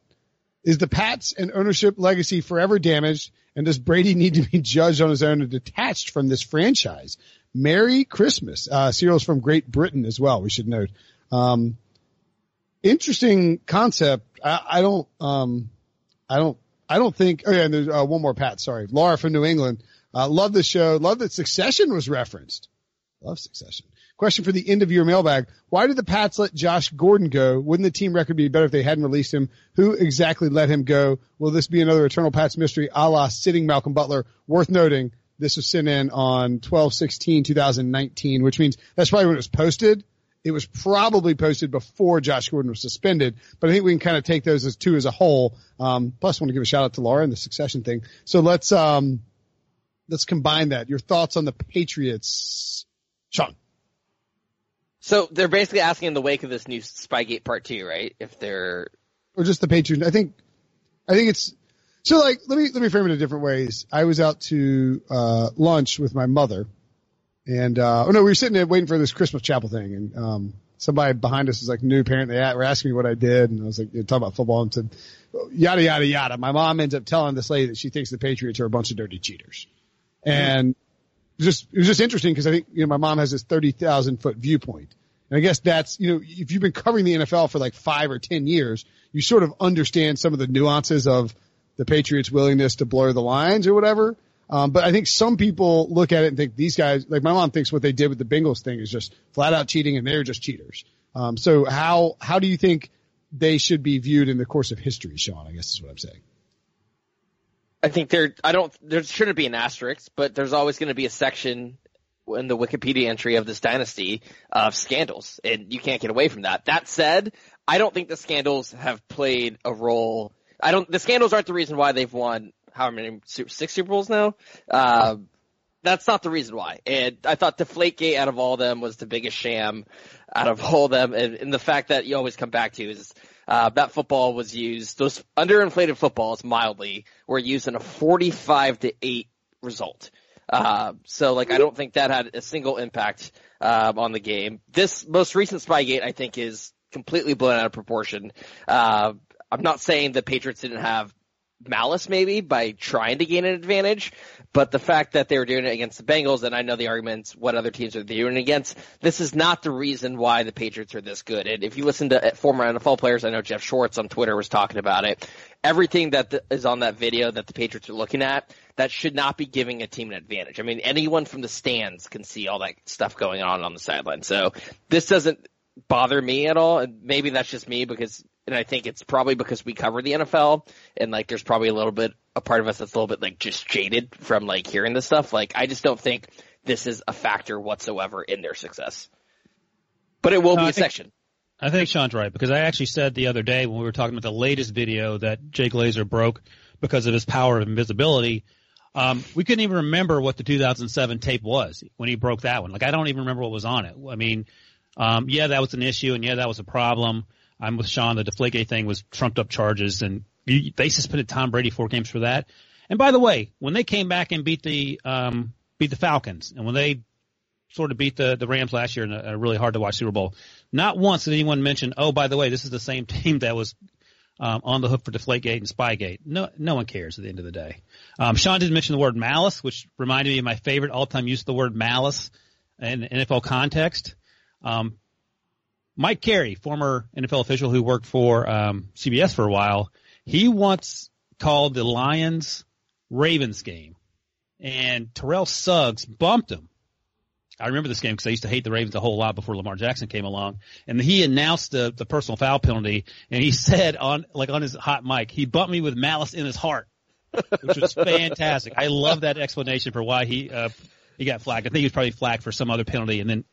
is the Pats and ownership legacy forever damaged? And does Brady need to be judged on his own and detached from this franchise? Merry Christmas. Uh, Cyril's from Great Britain as well. We should note. Um, interesting concept. I, I don't, um, I don't, I don't think, oh yeah, and there's uh, one more Pat, sorry. Laura from New England. Uh, love the show. Love that Succession was referenced. Love Succession. Question for the end of your mailbag. Why did the Pats let Josh Gordon go? Wouldn't the team record be better if they hadn't released him? Who exactly let him go? Will this be another Eternal Pats mystery a la sitting Malcolm Butler? Worth noting, this was sent in on 12-16-2019, which means that's probably when it was posted. It was probably posted before Josh Gordon was suspended, but I think we can kind of take those as two as a whole. Um, plus I want to give a shout out to Laura and the succession thing. So let's, um, let's combine that. Your thoughts on the Patriots, Sean? So they're basically asking in the wake of this new Spygate Part Two, right? If they're or just the Patriots. I think, I think it's so. Like, let me let me frame it in different ways. I was out to uh, lunch with my mother, and uh, oh no, we were sitting there waiting for this Christmas chapel thing, and um, somebody behind us was like new parent. They were asking me what I did, and I was like, you know, talking about football, and said yada yada yada. My mom ends up telling this lady that she thinks the Patriots are a bunch of dirty cheaters, and just it was just interesting because I think you know my mom has this thirty thousand foot viewpoint, and I guess that's you know if you've been covering the NFL for like five or ten years, you sort of understand some of the nuances of the Patriots' willingness to blur the lines or whatever. Um, but I think some people look at it and think these guys, like my mom thinks what they did with the Bengals thing is just flat out cheating and they're just cheaters. Um, so how, how do you think they should be viewed in the course of history, Sean? I guess is what I'm saying. I think there, I don't, there shouldn't be an asterisk, but there's always going to be a section in the Wikipedia entry of this dynasty of scandals, and you can't get away from that. That said, I don't think the scandals have played a role. I don't. The scandals aren't the reason why they've won how many six Super Bowls now. Uh, that's not the reason why. And I thought Deflategate out of all of them was the biggest sham out of all of them. And, and the fact that you always come back to is uh, that football was used. Those underinflated footballs, mildly, were used in a 45 to eight result. Uh, so like I don't think that had a single impact um, on the game. This most recent Spygate, I think, is completely blown out of proportion. Uh, I'm not saying the Patriots didn't have malice maybe by trying to gain an advantage, but the fact that they were doing it against the Bengals, and I know the arguments what other teams are doing against, this is not the reason why the Patriots are this good. And if you listen to former NFL players, I know Geoff Schwartz on Twitter was talking about it. Everything that is on that video that the Patriots are looking at, that should not be giving a team an advantage. I mean, anyone from the stands can see all that stuff going on on the sideline. So this doesn't bother me at all. And maybe that's just me because and I think it's probably because we cover the NFL and like there's probably a little bit a part of us that's a little bit like just jaded from like hearing this stuff. Like I just don't think this is a factor whatsoever in their success. But it will No, be I a think- section. I think Sean's right because I actually said the other day when we were talking about the latest video that Jay Glazer broke because of his power of invisibility. Um, we couldn't even remember what the 2007 tape was when he broke that one. Like I don't even remember what was on it. I mean, um, yeah, that was an issue and yeah, that was a problem. I'm with Sean. The Deflategate thing was trumped up charges and you, they suspended Tom Brady four games for that. And by the way, when they came back and beat the um, beat the Falcons and when they sort of beat the, the Rams last year in a, a really hard to watch Super Bowl. Not once did anyone mention, oh, by the way, this is the same team that was um, on the hook for Deflategate and Spygate. No, no one cares at the end of the day. Um, Sean did mention the word malice, which reminded me of my favorite all-time use of the word malice in NFL context. Um, Mike Carey, former NFL official who worked for um, CBS for a while, he once called the Lions Ravens game, and Terrell Suggs bumped him. I remember this game because I used to hate the Ravens a whole lot before Lamar Jackson came along. And he announced the, the personal foul penalty and he said on, like on his hot mic, he bumped me with malice in his heart, which was fantastic. I love that explanation for why he, uh, he got flagged. I think he was probably flagged for some other penalty and then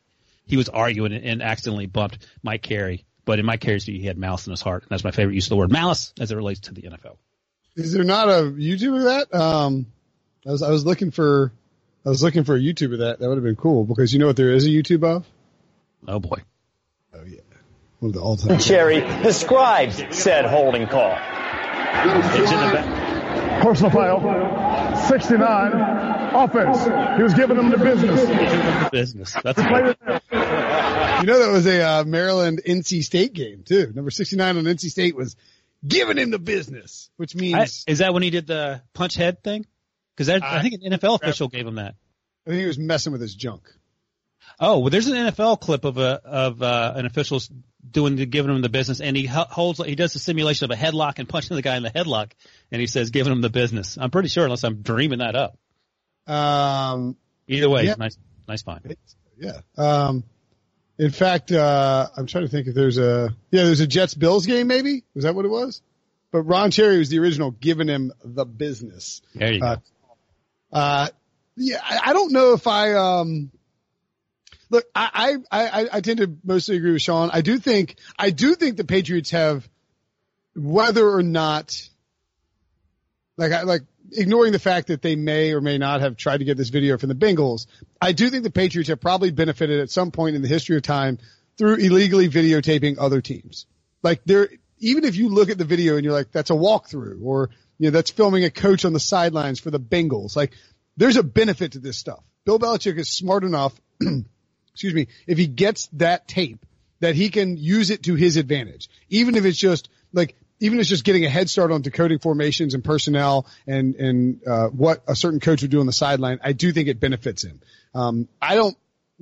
he was arguing and, and accidentally bumped Mike Carey. But in Mike Carey's view, he had malice in his heart. And that's my favorite use of the word malice as it relates to the NFL. Is there not a YouTube of that? Um, I was I was looking for I was looking for a YouTube of that. That would have been cool because you know what there is a YouTube of? Oh boy. Oh yeah, one of the all time. Cherry describes said holding call. It's in the back. Personal foul. 69. Offense. He was giving them the business. Business. That's Played it there. You know that was a uh, Maryland NC State game too. Number sixty nine on NC State was giving him the business, which I, means is that when he did the punch head thing? Because I, I think an NFL official gave him that. I think he was messing with his junk. Oh, well, there's an NFL clip of a of uh, an official doing the giving him the business, and he ho- holds he does a simulation of a headlock and punching the guy in the headlock, and he says giving him the business. I'm pretty sure, unless I'm dreaming that up. Um, Either way, Yeah. nice nice find. yeah. Um, in fact, uh, I'm trying to think if there's a yeah, there's a Jets Bills game maybe. Was that what it was? But Ron Cherry was the original giving him the business. There you go. Uh, Uh, yeah, I, I don't know if I, um, look, I, I, I, I tend to mostly agree with Sean. I do think, I do think the Patriots have, whether or not, like, I, like, ignoring the fact that they may or may not have tried to get this video from the Bengals, I do think the Patriots have probably benefited at some point in the history of time through illegally videotaping other teams. Like there, even if you look at the video and you're like, that's a walkthrough or, you know, that's filming a coach on the sidelines for the Bengals. Like there's a benefit to this stuff. Bill Belichick is smart enough, excuse me, if he gets that tape that he can use it to his advantage, even if it's just like, even it's just getting a head start on decoding formations and personnel and, and, uh, what a certain coach would do on the sideline. I do think it benefits him. Um, I don't,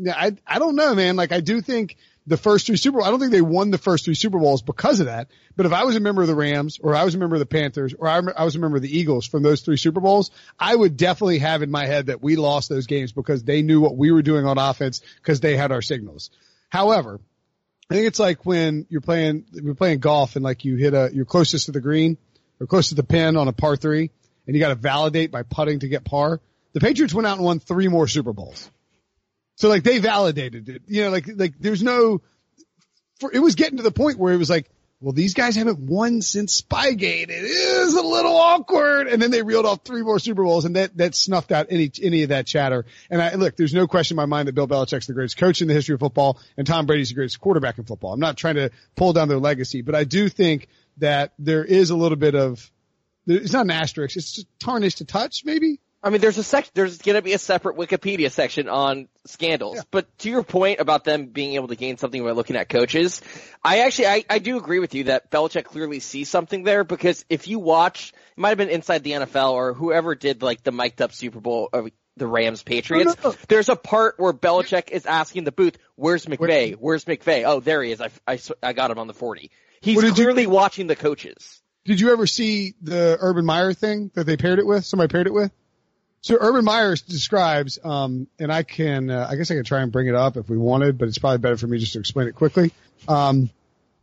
I, I don't know, man. Like I do think the first three Super Bowls, I don't think they won the first three Super Bowls because of that. But if I was a member of the Rams or I was a member of the Panthers or I, I was a member of the Eagles from those three Super Bowls, I would definitely have in my head that we lost those games because they knew what we were doing on offense because they had our signals. However, I think it's like when you're playing, you're playing golf and like you hit a, you're closest to the green or close to the pin on a par three and you got to validate by putting to get par. The Patriots went out and won three more Super Bowls. So like they validated it, you know, like, like there's no, for, it was getting to the point where it was like, well, these guys haven't won since Spygate. It is a little awkward. And then they reeled off three more Super Bowls and that, that snuffed out any, any of that chatter. And I, look, there's no question in my mind that Bill Belichick's the greatest coach in the history of football and Tom Brady's the greatest quarterback in football. I'm not trying to pull down their legacy, but I do think that there is a little bit of, it's not an asterisk. It's just tarnished a touch, maybe. I mean, there's a sec- there's going to be a separate Wikipedia section on scandals. Yeah. But to your point about them being able to gain something by looking at coaches, I actually, I, I do agree with you that Belichick clearly sees something there because if you watch, it might have been inside the NFL or whoever did like the mic'd up Super Bowl of the Rams Patriots. No, no. There's a part where Belichick is asking the booth, where's McVay? Where's McVay? Oh, there he is. I, I, I got him on the 40. He's did you- clearly watching the coaches. Did you ever see the Urban Meyer thing that they paired it with? Somebody paired it with? So Urban Meyer describes, um, and I can, uh, I guess I could try and bring it up if we wanted, but it's probably better for me just to explain it quickly. Um,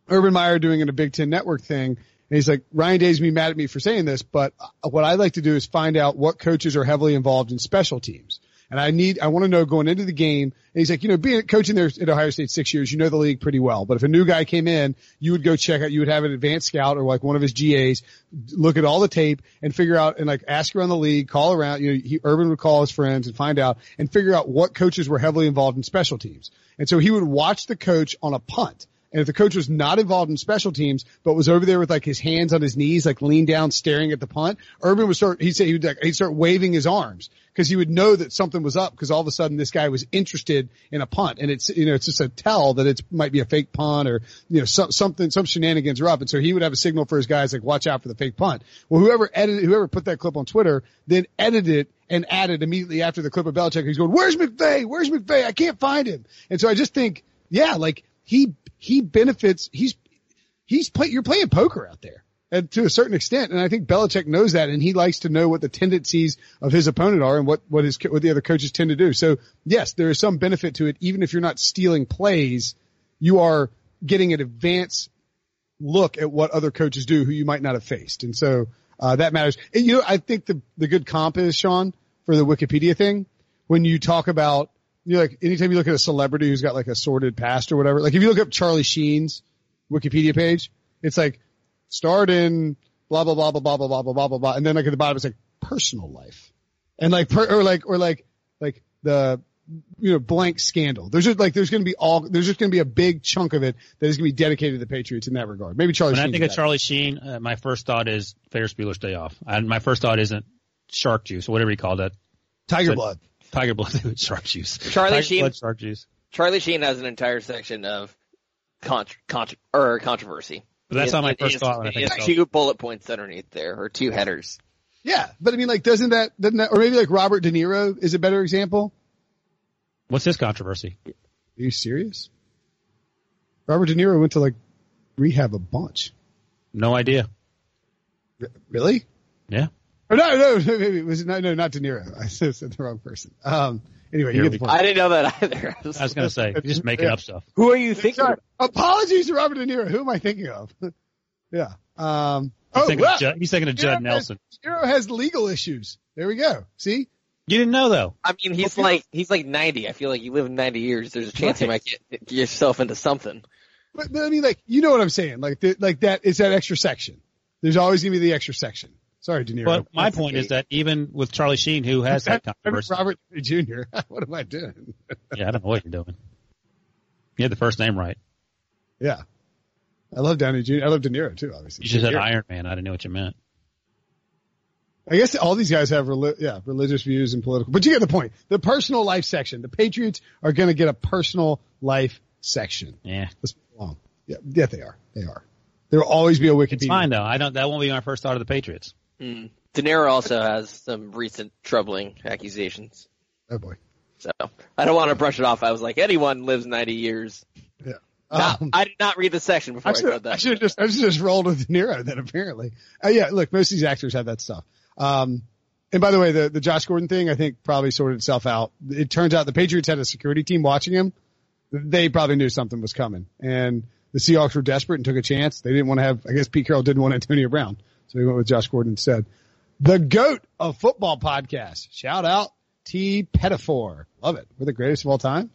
Urban Meyer doing in a Big Ten Network thing, and he's like, Ryan Day's be mad at me for saying this, but what I like to do is find out what coaches are heavily involved in special teams. And I need, I want to know going into the game. And he's like, you know, being coaching there at Ohio State six years, you know the league pretty well. But if a new guy came in, you would go check out, you would have an advanced scout or like one of his GAs look at all the tape and figure out and like ask around the league, call around, you know, he, Urban would call his friends and find out and figure out what coaches were heavily involved in special teams. And so he would watch the coach on a punt. And if the coach was not involved in special teams, but was over there with like his hands on his knees, like leaned down, staring at the punt, Urban would start, he'd say, he'd, like, he'd start waving his arms because he would know that something was up because all of a sudden this guy was interested in a punt. And it's, you know, it's just a tell that it might be a fake punt or, you know, some, something, some shenanigans are up. And so he would have a signal for his guys like, watch out for the fake punt. Well, whoever edited, whoever put that clip on Twitter then edited it and added immediately after the clip of Belichick. He's going, where's McVay? Where's McVay? I can't find him. And so I just think, yeah, like he, he benefits, he's, he's play, you're playing poker out there. And to a certain extent, and I think Belichick knows that, and he likes to know what the tendencies of his opponent are and what what his what the other coaches tend to do. So yes, there is some benefit to it, even if you're not stealing plays, you are getting an advance look at what other coaches do who you might not have faced, and so uh, that matters. And, you know, I think the the good comp is Sean for the Wikipedia thing when you talk about you know, like anytime you look at a celebrity who's got like a sordid past or whatever, like if you look up Charlie Sheen's Wikipedia page, it's like starred in blah blah blah blah blah blah blah blah blah blah blah, and then like at the bottom it's like personal life, and like per, or like or like like the you know blank scandal. There's just like there's going to be all there's just going to be a big chunk of it that is going to be dedicated to the Patriots in that regard. Maybe Charlie. When I think of. Charlie Sheen, uh, my first thought is Ferris Bueller's Day Off. And my first thought isn't shark juice or whatever he called it. Tiger But- Blood. Tiger blood, shark juice. Charlie Tiger Sheen- blood, shark juice. Charlie Sheen has an entire section of contr contr or controversy. But that's It- not my it first is- thought I it think is of two bullet points underneath there, or two headers. Yeah, but I mean, like, doesn't that, doesn't that, or maybe like Robert De Niro is a better example? What's his controversy? Are you serious? Robert De Niro went to like rehab a bunch. No idea. R- Really? Yeah. Or no, no, maybe it was no, no, not De Niro. I said the wrong person. Um, anyway, you get the point. I didn't know that either. I was going to say, you're just making up stuff. Who are you thinking? Sorry. Apologies to Robert De Niro. Who am I thinking of? yeah. Um, He's, oh, thinking well, of Judd, he's thinking of Judd De Niro has- Nelson. De Niro has legal issues. There we go. See? You didn't know though. I mean, he's like he's like 90. I feel like you live 90 years. There's a chance you might get, get yourself into something. But, but I mean, like, you know what I'm saying? Like, the, like that, it's that extra section. There's always going to be the extra section. Sorry, De Niro. But my point is that even with Charlie Sheen, who has that controversy, Robert Jr. what am I doing? yeah, I don't know what you're doing. You had the first name right. yeah. I love Downey Jr. I love De Niro too, obviously. You just said Iron Man. I didn't know what you meant. I guess all these guys have reli- yeah, religious views and political, but you get the point. The personal life section. The Patriots are going to get a personal life section. Yeah, Let's. Yeah, yeah, they are. They are. There will always be a Wikipedia. it's fine though. I don't. That won't be my first thought of the Patriots. Mm. De Niro also has some recent troubling accusations. Oh boy. So I don't want to brush it off. I was like, anyone lives 90 years. Yeah. Not- Um, I did not read the section before I I, should, read that. I should have just, I should just rolled with De Niro then apparently. Uh, yeah, look, most of these actors have that stuff. Um, and by the way, the, the Josh Gordon thing, I think probably sorted itself out. It turns out the Patriots had a security team watching him. They probably knew something was coming and the Seahawks were desperate and took a chance. They didn't want to have, I guess Pete Carroll didn't want Antonio Brown. So we went with Josh Gordon instead. The GOAT of football podcast. Shout out T Pettifor. Love it. We're the greatest of all time.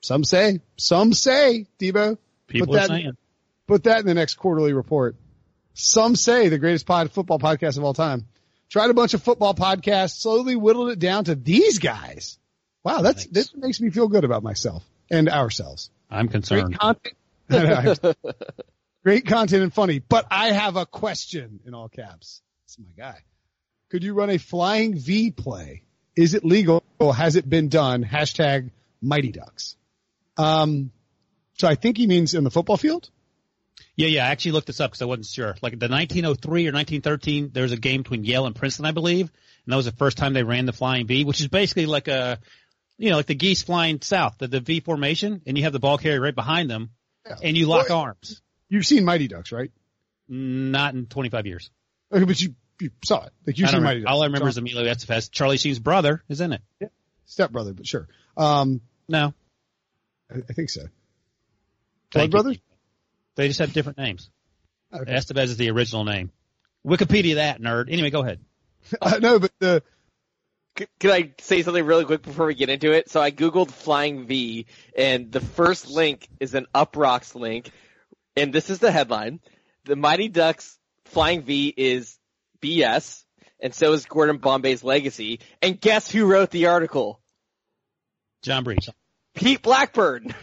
Some say, some say, Debo. People put are that, saying. Put that in the next quarterly report. Some say the greatest pod, football podcast of all time. Tried a bunch of football podcasts, slowly whittled it down to these guys. Wow, that's this makes me feel good about myself and ourselves. I'm concerned. Great content and funny, but I have a question in all caps. It's my guy. Could you run a flying V play? Is it legal? Or has it been done? Hashtag Mighty Ducks. Um, so I think he means in the football field. Yeah, yeah. I actually looked this up because I wasn't sure. Like the 1903 or 1913, there was a game between Yale and Princeton, I believe, and that was the first time they ran the flying V, which is basically like a, you know, like the geese flying south, the, the V formation, and you have the ball carrier right behind them, and you lock Well, arms. You've seen Mighty Ducks, right? Not in 25 years. Okay, but you, you saw it. Like you've seen Mighty. Ducks. All I remember is Emilio Estevez. Charlie Sheen's brother is in it. stepbrother, but sure. Um, No, I, I think so. Blood brothers? they just have different names. Okay. Estevez is the original name. Wikipedia that nerd. Anyway, go ahead. Uh, no, but the C- Can I say something really quick before we get into it? So I googled Flying V, and the first link is an Uproxx link, and this is the headline: "The Mighty Ducks Flying V is BS, and so is Gordon Bombay's legacy." And guess who wrote the article? John Breech. Pete Blackburn,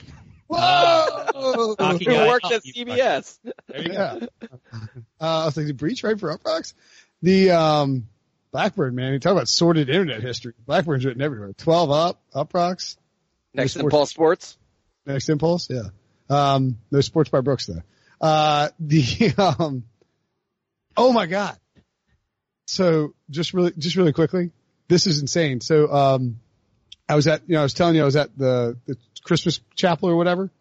whoa, Hockey who guy. worked at CBS. There you go. yeah. Uh, I was like, the breach right for Uproxx? The, um, Blackburn, man, you talk about sordid internet history. Blackburn's written everywhere. 12 up, Uproxx, Next Impulse Sports- Sports. next impulse. Yeah. Um, no sports by Brooks though. Uh, the, um, oh my God. So just really, just really quickly, this is insane. So, um, I was at, you know, I was telling you I was at the, the Christmas chapel or whatever.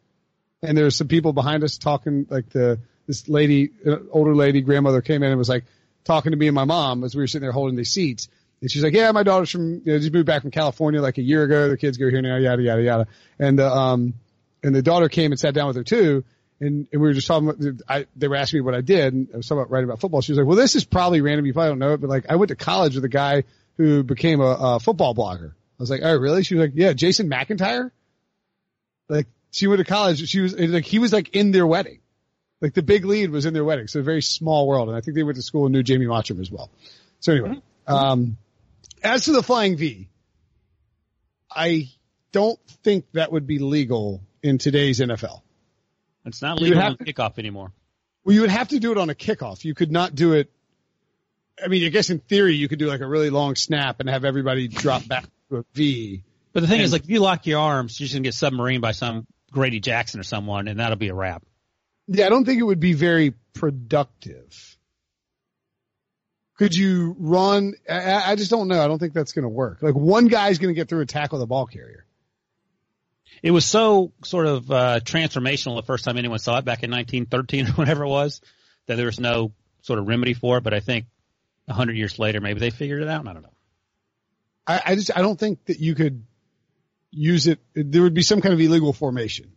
And there's some people behind us talking like the, this lady, uh, older lady, grandmother came in and was like talking to me and my mom as we were sitting there holding these seats. And she's like, yeah, my daughter's from, you know, just moved back from California like a year ago. The kids go here now, yada, yada, yada. And, uh, um, and the daughter came and sat down with her too. And, and we were just talking about, I, they were asking me what I did and I was talking about writing about football. She was like, well, this is probably random. You probably don't know it, but like I went to college with a guy who became a, a football blogger. I was like, oh, really? She was like, yeah, Jason McIntyre. Like she went to college. She was was like, he was like in their wedding. Like the big lead was in their wedding. So a very small world. And I think they went to school and knew Jamie Mottram as well. So anyway, um, as to the flying V, I don't think that would be legal in today's NFL. It's not legal on kickoff anymore. Well, you would have to do it on a kickoff. You could not do it. I mean, I guess in theory you could do like a really long snap and have everybody drop back to a V. But the thing is, like, if you lock your arms, you're just gonna get submarined by some Grady Jackson or someone, and that'll be a wrap. Yeah, I don't think it would be very productive. Could you run? I, I just don't know. I don't think that's going to work. Like one guy's going to get through and tackle the ball carrier. It was so sort of uh, transformational the first time anyone saw it back in 1913 or whatever it was that there was no sort of remedy for it. But I think a hundred years later, maybe they figured it out. I don't know. I, I just I don't think that you could use it. There would be some kind of illegal formation,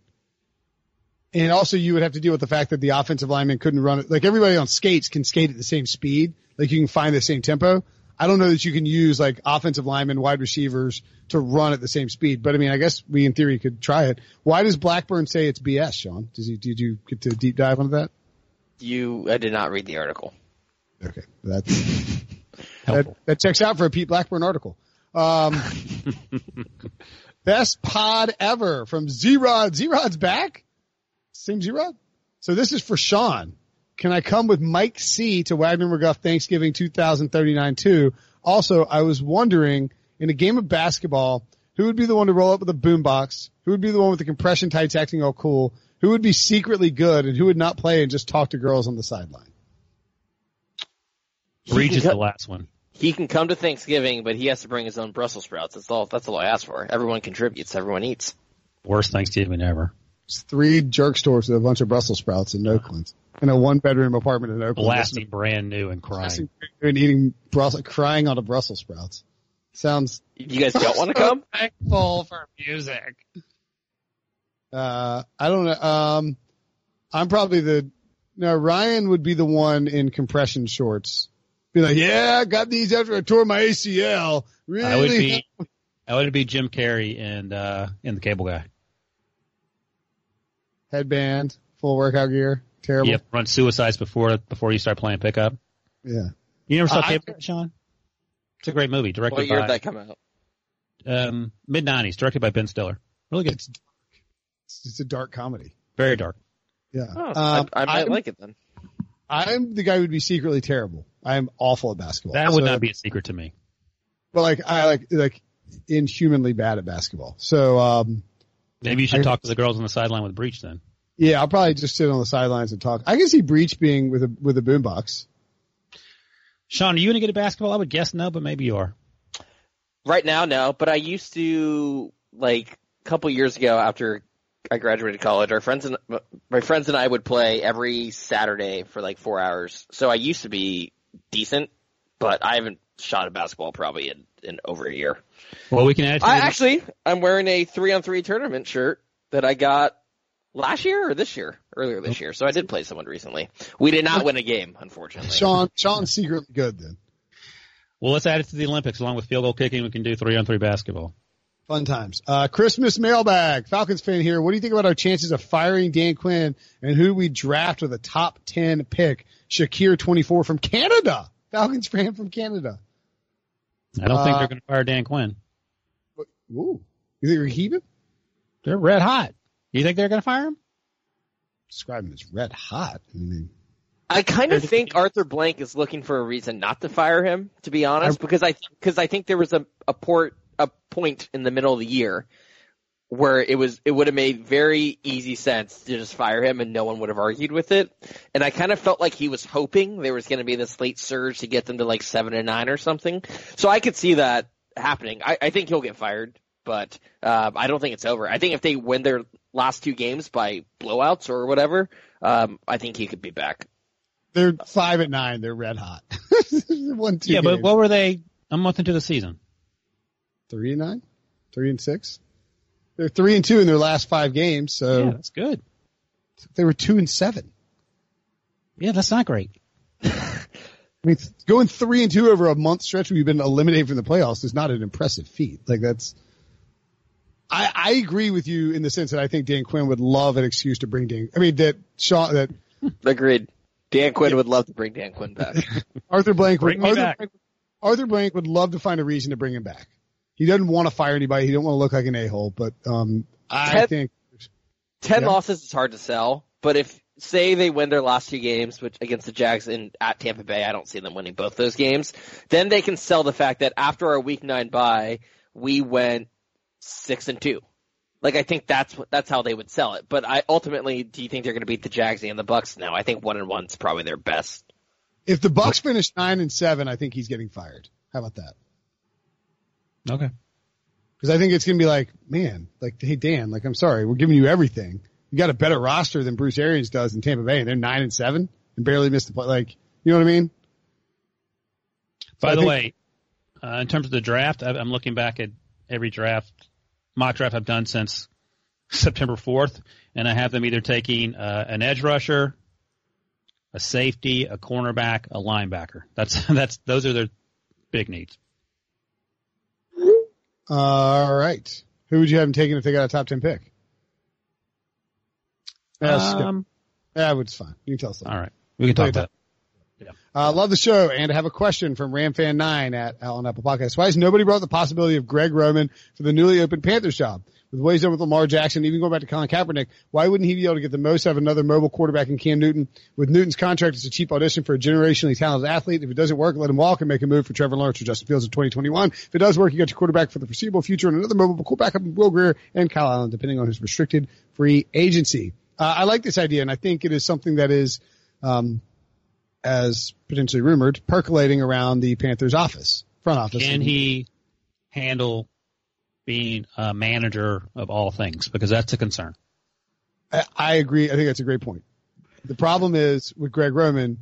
and also you would have to deal with the fact that the offensive lineman couldn't run it. Like everybody on skates can skate at the same speed. Like you can find the same tempo. I don't know that you can use like offensive linemen, wide receivers to run at the same speed. But I mean, I guess we in theory could try it. Why does Blackburn say it's BS, Sean? Does he? Did you get to deep dive into that? You, I did not read the article. Okay, that's that, that checks out for a Pete Blackburn article. Um, best pod ever from Z-Rod. Z-Rod's back? Same Z-Rod? So this is for Sean. Can I come with Mike C to Wagner-McGough Thanksgiving 2039 too? Also, I was wondering in a game of basketball, who would be the one to roll up with a boombox? Who would be the one with the compression tights acting all cool? Who would be secretly good and who would not play and just talk to girls on the sideline? Breech can is the last one. He can come to Thanksgiving, but he has to bring his own Brussels sprouts. That's all. That's all I ask for. Everyone contributes. Everyone eats. Worst Thanksgiving ever. It's three jerk stores with a bunch of Brussels sprouts in Oakland. In a one bedroom apartment in Oakland. Blasting brand new and crying. Blasting and eating Brussels, crying on a Brussels sprouts. Sounds, You guys don't want to come? thankful for music. Uh, I don't know. Um, I'm probably the, no, Ryan would be the one in compression shorts. Be like, yeah, I got these after I tore my ACL. Really? I would be, I would be Jim Carrey and, uh, and the cable guy. Headband, full workout gear. terrible. You have to run suicides before before you start playing pickup. Yeah. You never saw I- Table Rock, Sean? It's a great movie, directed What year by did that come out? um, mid '90s, directed by Ben Stiller. Really good, It's, it's a dark comedy. very dark. Yeah. Oh, Um, I, I might I'm- like it then. I'm the guy who would be secretly terrible. I'm awful at basketball. That would So- not be a secret to me. But like, I like, like inhumanly bad at basketball. So, um, Maybe you should I- talk to the girls on the sideline with Breech then. yeah, I'll probably just sit on the sidelines and talk. I can see Breech being with a, with a boombox. Sean, are you any good at basketball? I would guess no, but maybe you are. Right now, no, but I used to like a couple years ago after I graduated college. Our friends and my friends and I would play every Saturday for like four hours. So I used to be decent, but I haven't shot a basketball probably in, in over a year. Well, we can add. to I actually I'm wearing a three on three tournament shirt that I got last year or this year, earlier this year. So I did play someone recently. We did not win a game, unfortunately. Sean, Sean's secretly good then. well, let's add it to the Olympics along with field goal kicking. We can do three on three basketball. Fun times. Uh, Christmas mailbag. Falcons fan here. What do you think about our chances of firing Dan Quinn and who we draft with a top 10 pick? Shakir 24 from Canada. Falcons fan from Canada. I don't think Uh, they're going to fire Dan Quinn. Ooh. You think we're keeping? They're red hot. You think they're going to fire him? Describe him as red hot. I mean, I kind of think Arthur Blank is looking for a reason not to fire him, to be honest, because I because I think there was a a port a point in the middle of the year where it was it would have made very easy sense to just fire him and no one would have argued with it. And I kind of felt like he was hoping there was going to be this late surge to get them to like seven and nine or something. So I could see that happening. I, I think he'll get fired, but um, I don't think it's over. I think if they win their last two games by blowouts or whatever, um, I think he could be back. they're five at nine. They're red hot. One, two yeah, but what were they a month into the season? three and nine, three and six. They're three and two in their last five games. So yeah, that's good. they were two and seven. Yeah, that's not great. I mean, going three and two over a month stretch where you've been eliminated from the playoffs is not an impressive feat. Like that's, I, I agree with you in the sense that I think Dan Quinn would love an excuse to bring Dan. I mean, that Sean, that Agreed. Dan Quinn would love to bring Dan Quinn back. Arthur Blank would, Bring me Arthur, back. Arthur Blank would love to find a reason to bring him back. He doesn't want to fire anybody. He don't want to look like an a-hole, but, um, I Ted- think, Ten Yeah. losses is hard to sell, but if say they win their last two games, which against the Jags and at Tampa Bay, I don't see them winning both those games. Then they can sell the fact that after our Week Nine bye, we went six and two. Like I think that's what that's how they would sell it. But I ultimately, do you think they're going to beat the Jags and the Bucks now? I think one and one's probably their best. if the Bucks finish nine and seven, I think he's getting fired. How about that? Okay. Because I think it's going to be like, man, like, hey Dan, like, I'm sorry, we're giving you everything. You got a better roster than Bruce Arians does in Tampa Bay, and they're nine and seven and barely missed the play. Like, you know what I mean? By I the think- way, uh, in terms of the draft, I- I'm looking back at every draft, mock draft I've done since September 4th, and I have them either taking uh, an edge rusher, a safety, a cornerback, a linebacker. That's that's those are their big needs. All right. Who would you have them taking if they got a top ten pick? Yeah, let's skip. Um, yeah, it's fine. You can tell us. later. all right, we can talk Later. about. Uh, love the show and I have a question from RamFan9 at Allen Apple Podcast. Why has nobody brought the possibility of Greg Roman for the newly opened Panthers job? With ways done with Lamar Jackson, even going back to Colin Kaepernick, why wouldn't he be able to get the most out of another mobile quarterback in Cam Newton? With Newton's contract, it's a cheap audition for a generationally talented athlete. If it doesn't work, let him walk and make a move for Trevor Lawrence or Justin Fields in 2021. If it does work, you got your quarterback for the foreseeable future and another mobile quarterback up in Will Grier and Kyle Allen, depending on his restricted free agency. Uh, I like this idea and I think it is something that is, um, as potentially rumored, percolating around the Panthers office, front office. Can he handle being a manager of all things? Because that's a concern. I, I agree. I think that's a great point. The problem is with Greg Roman,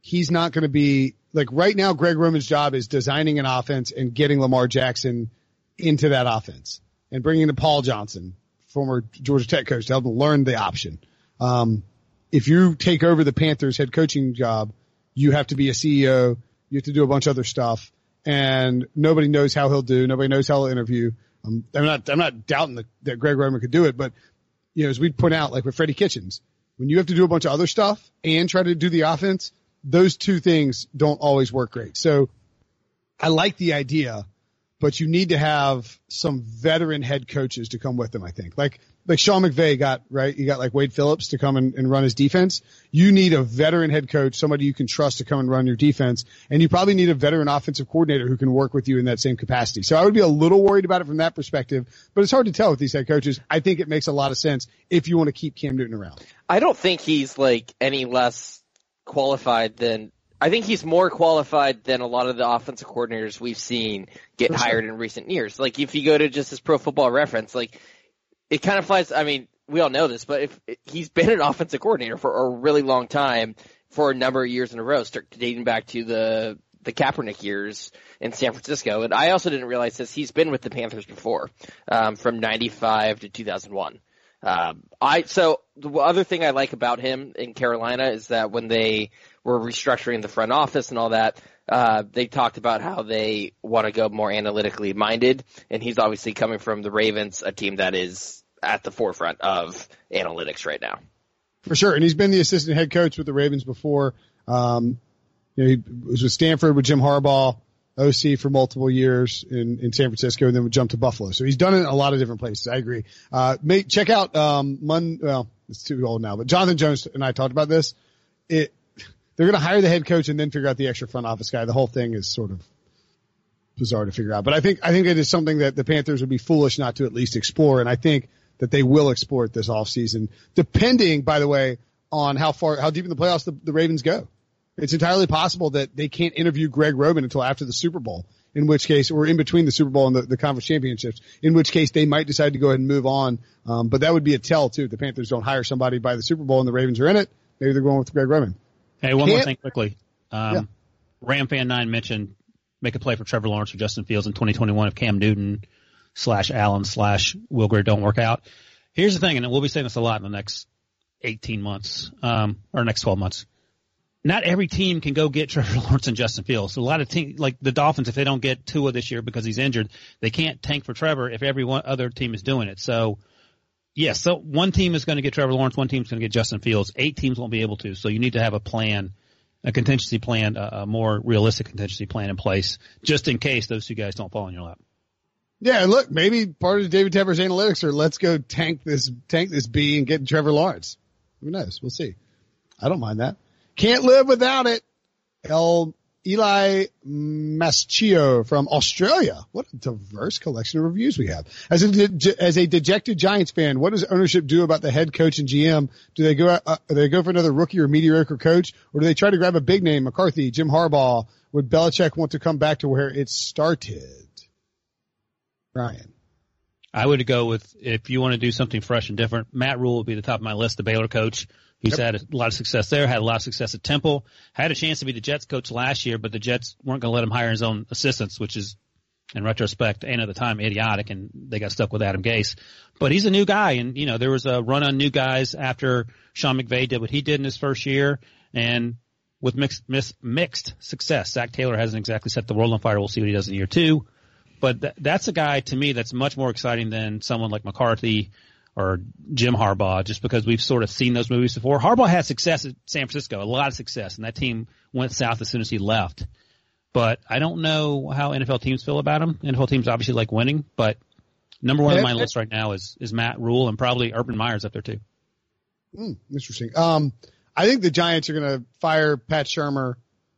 he's not going to be like right now. Greg Roman's job is designing an offense and getting Lamar Jackson into that offense and bringing in Paul Johnson, former Georgia Tech coach, to help him learn the option. Um, if you take over the Panthers head coaching job, you have to be a CEO. You have to do a bunch of other stuff and nobody knows how he'll do. Nobody knows how he'll interview. Um, I'm not, I'm not doubting that, that Greg Roman could do it, but you know, as we point out, like with Freddie Kitchens, when you have to do a bunch of other stuff and try to do the offense, those two things don't always work great. So I like the idea, but you need to have some veteran head coaches to come with them, I think. Like, like Sean McVay got, right? You got like Wade Phillips to come and, and run his defense. You need a veteran head coach, somebody you can trust to come and run your defense. And you probably need a veteran offensive coordinator who can work with you in that same capacity. So I would be a little worried about it from that perspective, but it's hard to tell with these head coaches. I think it makes a lot of sense if you want to keep Cam Newton around. I don't think he's like any less qualified than I think he's more qualified than a lot of the offensive coordinators we've seen get hired in recent years. Like if you go to just his pro football reference, like it kind of flies. I mean, we all know this, but if he's been an offensive coordinator for a really long time, for a number of years in a row, start dating back to the the Kaepernick years in San Francisco. And I also didn't realize this. He's been with the Panthers before, um, from '95 to 2001. Um, I so the other thing I like about him in Carolina is that when they were restructuring the front office and all that, uh, they talked about how they want to go more analytically minded, and he's obviously coming from the Ravens, a team that is at the forefront of analytics right now. For sure, and he's been the assistant head coach with the Ravens before. Um, you know, he was with Stanford with Jim Harbaugh. OC for multiple years in, in San Francisco and then would jump to Buffalo. So he's done it in a lot of different places. I agree. Uh, make, check out, um, Mon, well, it's too old now, but Jonathan Jones and I talked about this. It, they're going to hire the head coach and then figure out the extra front office guy. The whole thing is sort of bizarre to figure out, but I think, I think it is something that the Panthers would be foolish not to at least explore. And I think that they will explore it this offseason, depending, by the way, on how far, how deep in the playoffs the, the Ravens go. It's entirely possible that they can't interview Greg Roman until after the Super Bowl, in which case, or in between the Super Bowl and the, the conference championships, in which case they might decide to go ahead and move on. Um, but that would be a tell too. If the Panthers don't hire somebody by the Super Bowl and the Ravens are in it, maybe they're going with Greg Roman. Hey, one Can't- more thing quickly. Um, Yeah. Ram fan nine mentioned make a play for Trevor Lawrence or Justin Fields in 2021 if Cam Newton slash Allen slash Will Grier don't work out. Here's the thing, and we'll be saying this a lot in the next 18 months, um, or next 12 months. Not every team can go get Trevor Lawrence and Justin Fields. A lot of teams, like the Dolphins, if they don't get Tua this year because he's injured, they can't tank for Trevor if every one other team is doing it. So, yes, so one team is going to get Trevor Lawrence, one team is going to get Justin Fields. Eight teams won't be able to. So you need to have a plan, a contingency plan, a, a more realistic contingency plan in place, just in case those two guys don't fall in your lap. Yeah, look, maybe part of David Tepper's analytics are let's go tank this, tank this B and get Trevor Lawrence. Who knows? We'll see. I don't mind that. Can't live without it. El Eli Maschio from Australia. What a diverse collection of reviews we have. As a, as a dejected Giants fan, what does ownership do about the head coach and GM? Do they go, uh, do they go for another rookie or mediocre coach or do they try to grab a big name, McCarthy, Jim Harbaugh? Would Belichick want to come back to where it started? Ryan. I would go with if you want to do something fresh and different. Matt Rhule would be the top of my list, the Baylor coach. He's had a lot of success there, had a lot of success at Temple, had a chance to be the Jets coach last year, but the Jets weren't going to let him hire his own assistants, which is, in retrospect and at the time, idiotic, and they got stuck with Adam Gase. But he's a new guy, and you know there was a run on new guys after Sean McVay did what he did in his first year, and with mixed mis, mixed success. Zac Taylor hasn't exactly set the world on fire. We'll see what he does in year two. But th- that's a guy to me that's much more exciting than someone like McCarthy or Jim Harbaugh, just because we've sort of seen those movies before. Harbaugh had success at San Francisco, a lot of success, and that team went south as soon as he left. But I don't know how NFL teams feel about him. NFL teams obviously like winning, but number one on my list right now is is Matt Rhule and probably Urban Meyer's up there too. Hmm, interesting. Um, I think the Giants are going to fire Pat Shurmur.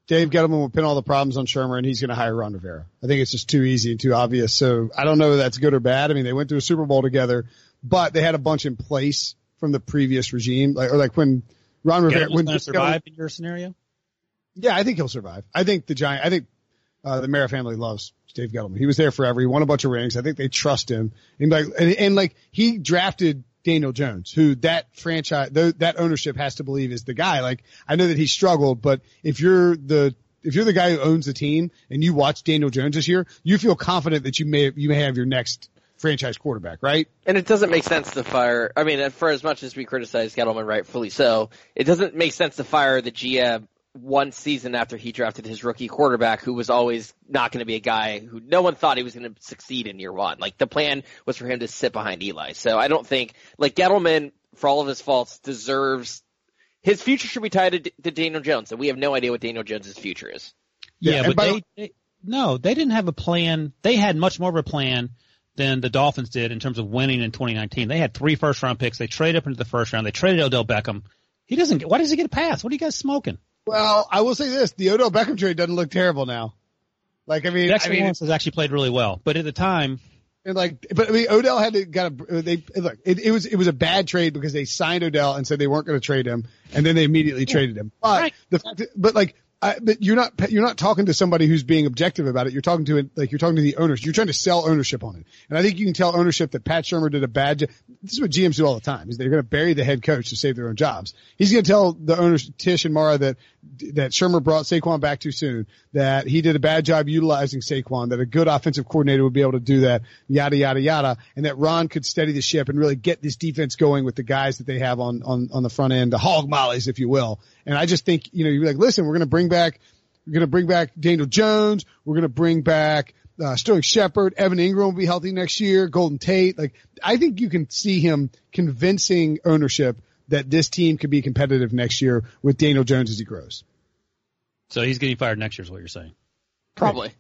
Dave Gettleman will pin all the problems on Shurmur, and he's going to hire Ron Rivera. I think it's just too easy and too obvious. So I don't know if that's good or bad. I mean, they went to a Super Bowl together, but they had a bunch in place from the previous regime, like or like when Ron Rivera Gettleman's when survive in your scenario. Yeah, I think he'll survive. I think the Giant. I think uh, the Mara family loves Dave Gettleman. He was there forever. He won a bunch of rings. I think they trust him. And like, and, and like he drafted Daniel Jones, who that franchise, th- that ownership has to believe is the guy. Like, I know that he struggled, but if you're the if you're the guy who owns the team and you watch Daniel Jones this year, you feel confident that you may you may have your next franchise quarterback, right? And it doesn't make sense to fire. I mean, for as much as we criticize Gettleman, rightfully so, it doesn't make sense to fire the GM one season after he drafted his rookie quarterback, who was always not going to be a guy who no one thought he was going to succeed in year one. Like the plan was for him to sit behind Eli. So I don't think like Gettleman, for all of his faults, deserves his future should be tied to, to Daniel Jones, and we have no idea what Daniel Jones's future is. Yeah, Yeah, but by- they, they no, they didn't have a plan. They had much more of a plan than the Dolphins did in terms of winning in 2019. They had three first round picks. They traded up into the first round. They traded Odell Beckham. He doesn't get. Why does he get a pass? What are you guys smoking? Well, I will say this: the Odell Beckham trade doesn't look terrible now. Like, I mean, I Dexter mean, Lawrence has actually played really well, but at the time, And like, but I mean, Odell had to got a they look. It, it was it was a bad trade because they signed Odell and said they weren't going to trade him, and then they immediately traded him. But Right. the fact, that, but like, I, but you're not you're not talking to somebody who's being objective about it. You're talking to it like you're talking to the owners. You're trying to sell ownership on it, and I think you can tell ownership that Pat Shurmur did a bad. job. This is what GMs do all the time: is they're going to bury the head coach to save their own jobs. He's going to tell the owners Tisch and Mara that that Shurmur brought Saquon back too soon, that he did a bad job utilizing Saquon, that a good offensive coordinator would be able to do that, yada yada yada, and that Ron could steady the ship and really get this defense going with the guys that they have on on on the front end, the hog mollies, if you will. And I just think you know you're like, listen, we're going to bring back, we're going to bring back Daniel Jones, we're going to bring back. Uh, Sterling Shepard, Evan Engram will be healthy next year. Golden Tate, like I think you can see him convincing ownership that this team could be competitive next year with Daniel Jones as he grows. so he's getting fired next year. Is what you're saying? Probably.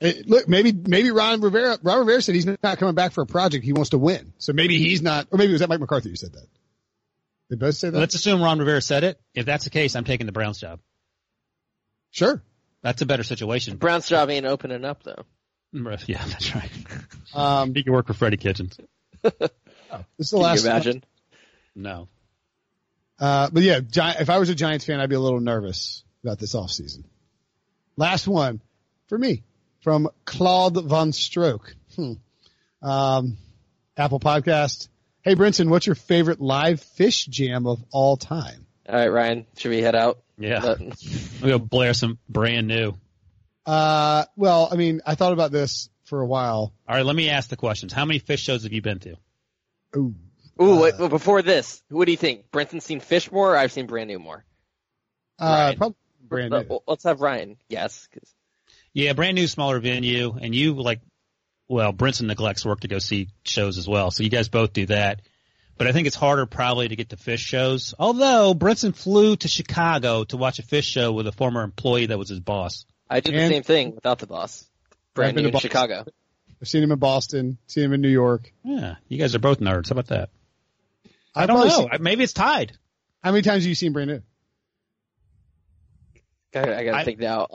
Eh, look, maybe maybe Ron Rivera, Ron Rivera said he's not coming back for a project. He wants to win. So maybe he's not, or maybe it was that Mike McCarthy who said that. They both say that. Let's assume Ron Rivera said it. If that's the case, I'm taking the Browns job. sure. That's a better situation. Brown's job ain't opening up though. Yeah, that's right. Um, He can work for Freddie Kitchens. this is the Can last. you imagine? No. Uh, but yeah, Gi- if I was a Giants fan, I'd be a little nervous about this offseason. Last one for me from Claude Von Stroke. Hmm. Um, Apple Podcast. Hey, Brinson, what's your favorite live Phish jam of all time? All right, Ryan, should we head out? Yeah. Let- We'll go blare some brand new. Uh, well, I mean, I thought about this for a while. All right, let me ask the questions. How many Phish shows have you been to? Ooh. Ooh, wait, well, before this, what do you think? Brinson's seen Phish more, or I've seen Brand New more? Uh, Right. probably brand Let- new. Let's have Ryan guess. 'cause- Yeah, brand new, smaller venue, and you like, well, Brinson neglects work to go see shows as well, so you guys both do that. But I think it's harder probably to get to Phish shows. Although Brinson flew to Chicago to watch a Phish show with a former employee that was his boss. I did the And- same thing without the boss. Brand New in Boston. Chicago. I've seen him in Boston, seen him in New York. Yeah, you guys are both nerds. How about that? I I've don't know. seen- Maybe it's tied. how many times have you seen brand new? I, I gotta I- think now.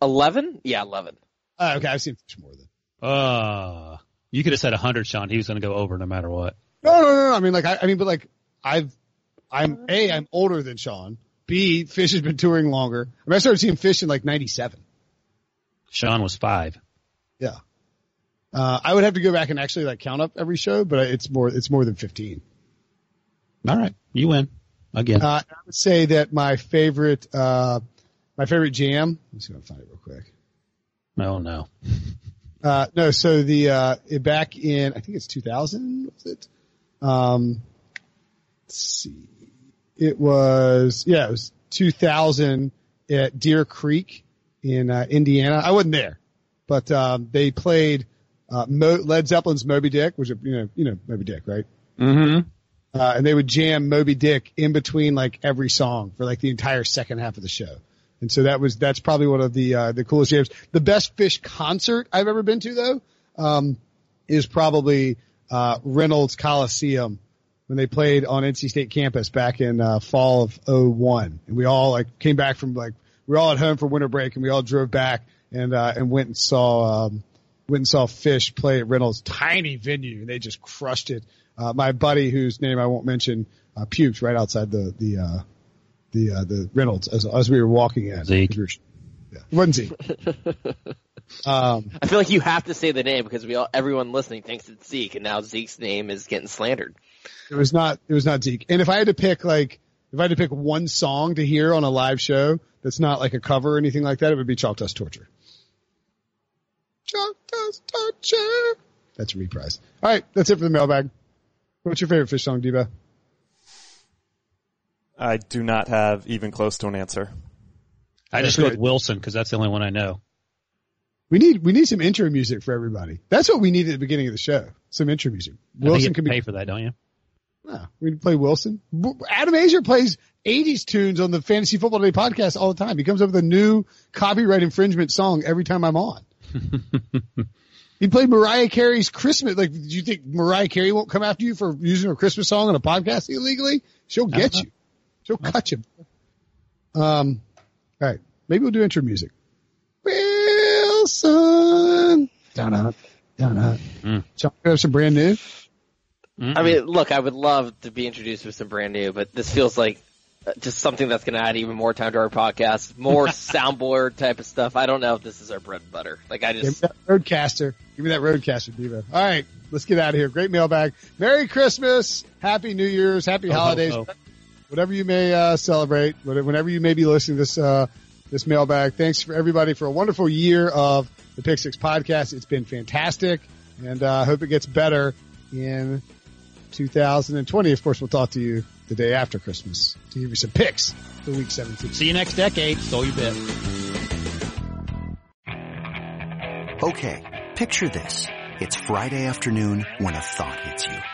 Eleven? Yeah, eleven. Uh, okay, I've seen Phish more than. Uh, you could have said 100, Sean. He was going to go over no matter what. No, no, no, no. I mean, like, I, I mean, but like, I've, I'm a, I'm older than Sean. B, Phish has been touring longer. I mean, I started seeing Phish in like '97. Sean was five. Yeah. Uh, I would have to go back and actually like count up every show, but it's more, it's more than 15. All right, you win again. Uh, I would say that my favorite, uh, my favorite jam. Let's see if I can find it real quick. oh no. Uh, no, so the, uh, it- back in, I think it's 2000, was it? Um, let's see. It was, yeah, it was 2000 at Deer Creek in, uh, Indiana. I wasn't there, but, um, they played, uh, Mo- Led Zeppelin's Moby Dick, which, you know, you know, Moby Dick, right? Mm-hmm. Uh, and they would jam Moby Dick in between like every song for like the entire second half of the show. And so that was, that's probably one of the, uh, the coolest jams. The best Phish concert I've ever been to though, um, is probably, uh, Reynolds Coliseum when they played on NC State campus back in, uh, fall of 01. And we all like came back from like, we were all at home for winter break and we all drove back and, uh, and went and saw, um, went and saw Phish play at Reynolds tiny venue and they just crushed it. Uh, my buddy whose name I won't mention, uh, puked right outside the, the, uh, the, uh, the Reynolds as, as we were walking in. Zeke. We were- Yeah. It wasn't Zeke. um, I feel like you have to say the name because we all, everyone listening thinks it's Zeke, and now Zeke's name is getting slandered. it was not, it was not Zeke. And if I had to pick like, if I had to pick one song to hear on a live show that's not like a cover or anything like that, it would be Chalk Dust Torture. Chalk Dust Torture. That's a reprise. All right. That's it for the mailbag. What's your favorite Phish song, Diva? I do not have even close to an answer. I just go with Wilson because that's the only one I know. We need we need some intro music for everybody. That's what we need at the beginning of the show. Some intro music. I think you Wilson can to be pay for that, don't you? No, we can play Wilson. Adam Aizer plays 80s tunes on the Fantasy Football Day podcast all the time. He comes up with a new copyright infringement song every time I'm on. he played Mariah Carey's Christmas. Like, do you think Mariah Carey won't come after you for using her Christmas song on a podcast illegally? She'll get uh-huh. you. She'll cut you. Um, all right. Maybe we'll do intro music. Wilson. Down up. Down up. John, you have some brand new? I mean, look, I would love to be introduced with some brand new, but this feels like uh, just something that's going to add even more time to our podcast, more soundboard type of stuff. I don't know if this is our bread and butter. Like I Give me just, that RodeCaster. Give me that RodeCaster, Debo. All right, let's get out of here. Great mailbag. Merry Christmas. Happy New Year's. Happy ho, holidays. ho. Whatever you may uh, celebrate, whenever you may be listening to this uh, this mailbag. Thanks for everybody for a wonderful year of the Pick Six podcast. It's been fantastic, and uh, I hope it gets better in 2020. Of course, we'll talk to you the day after Christmas to give you some picks for Week 17. See you next decade. Stole your bit. Okay, picture this. It's Friday afternoon when a thought hits you.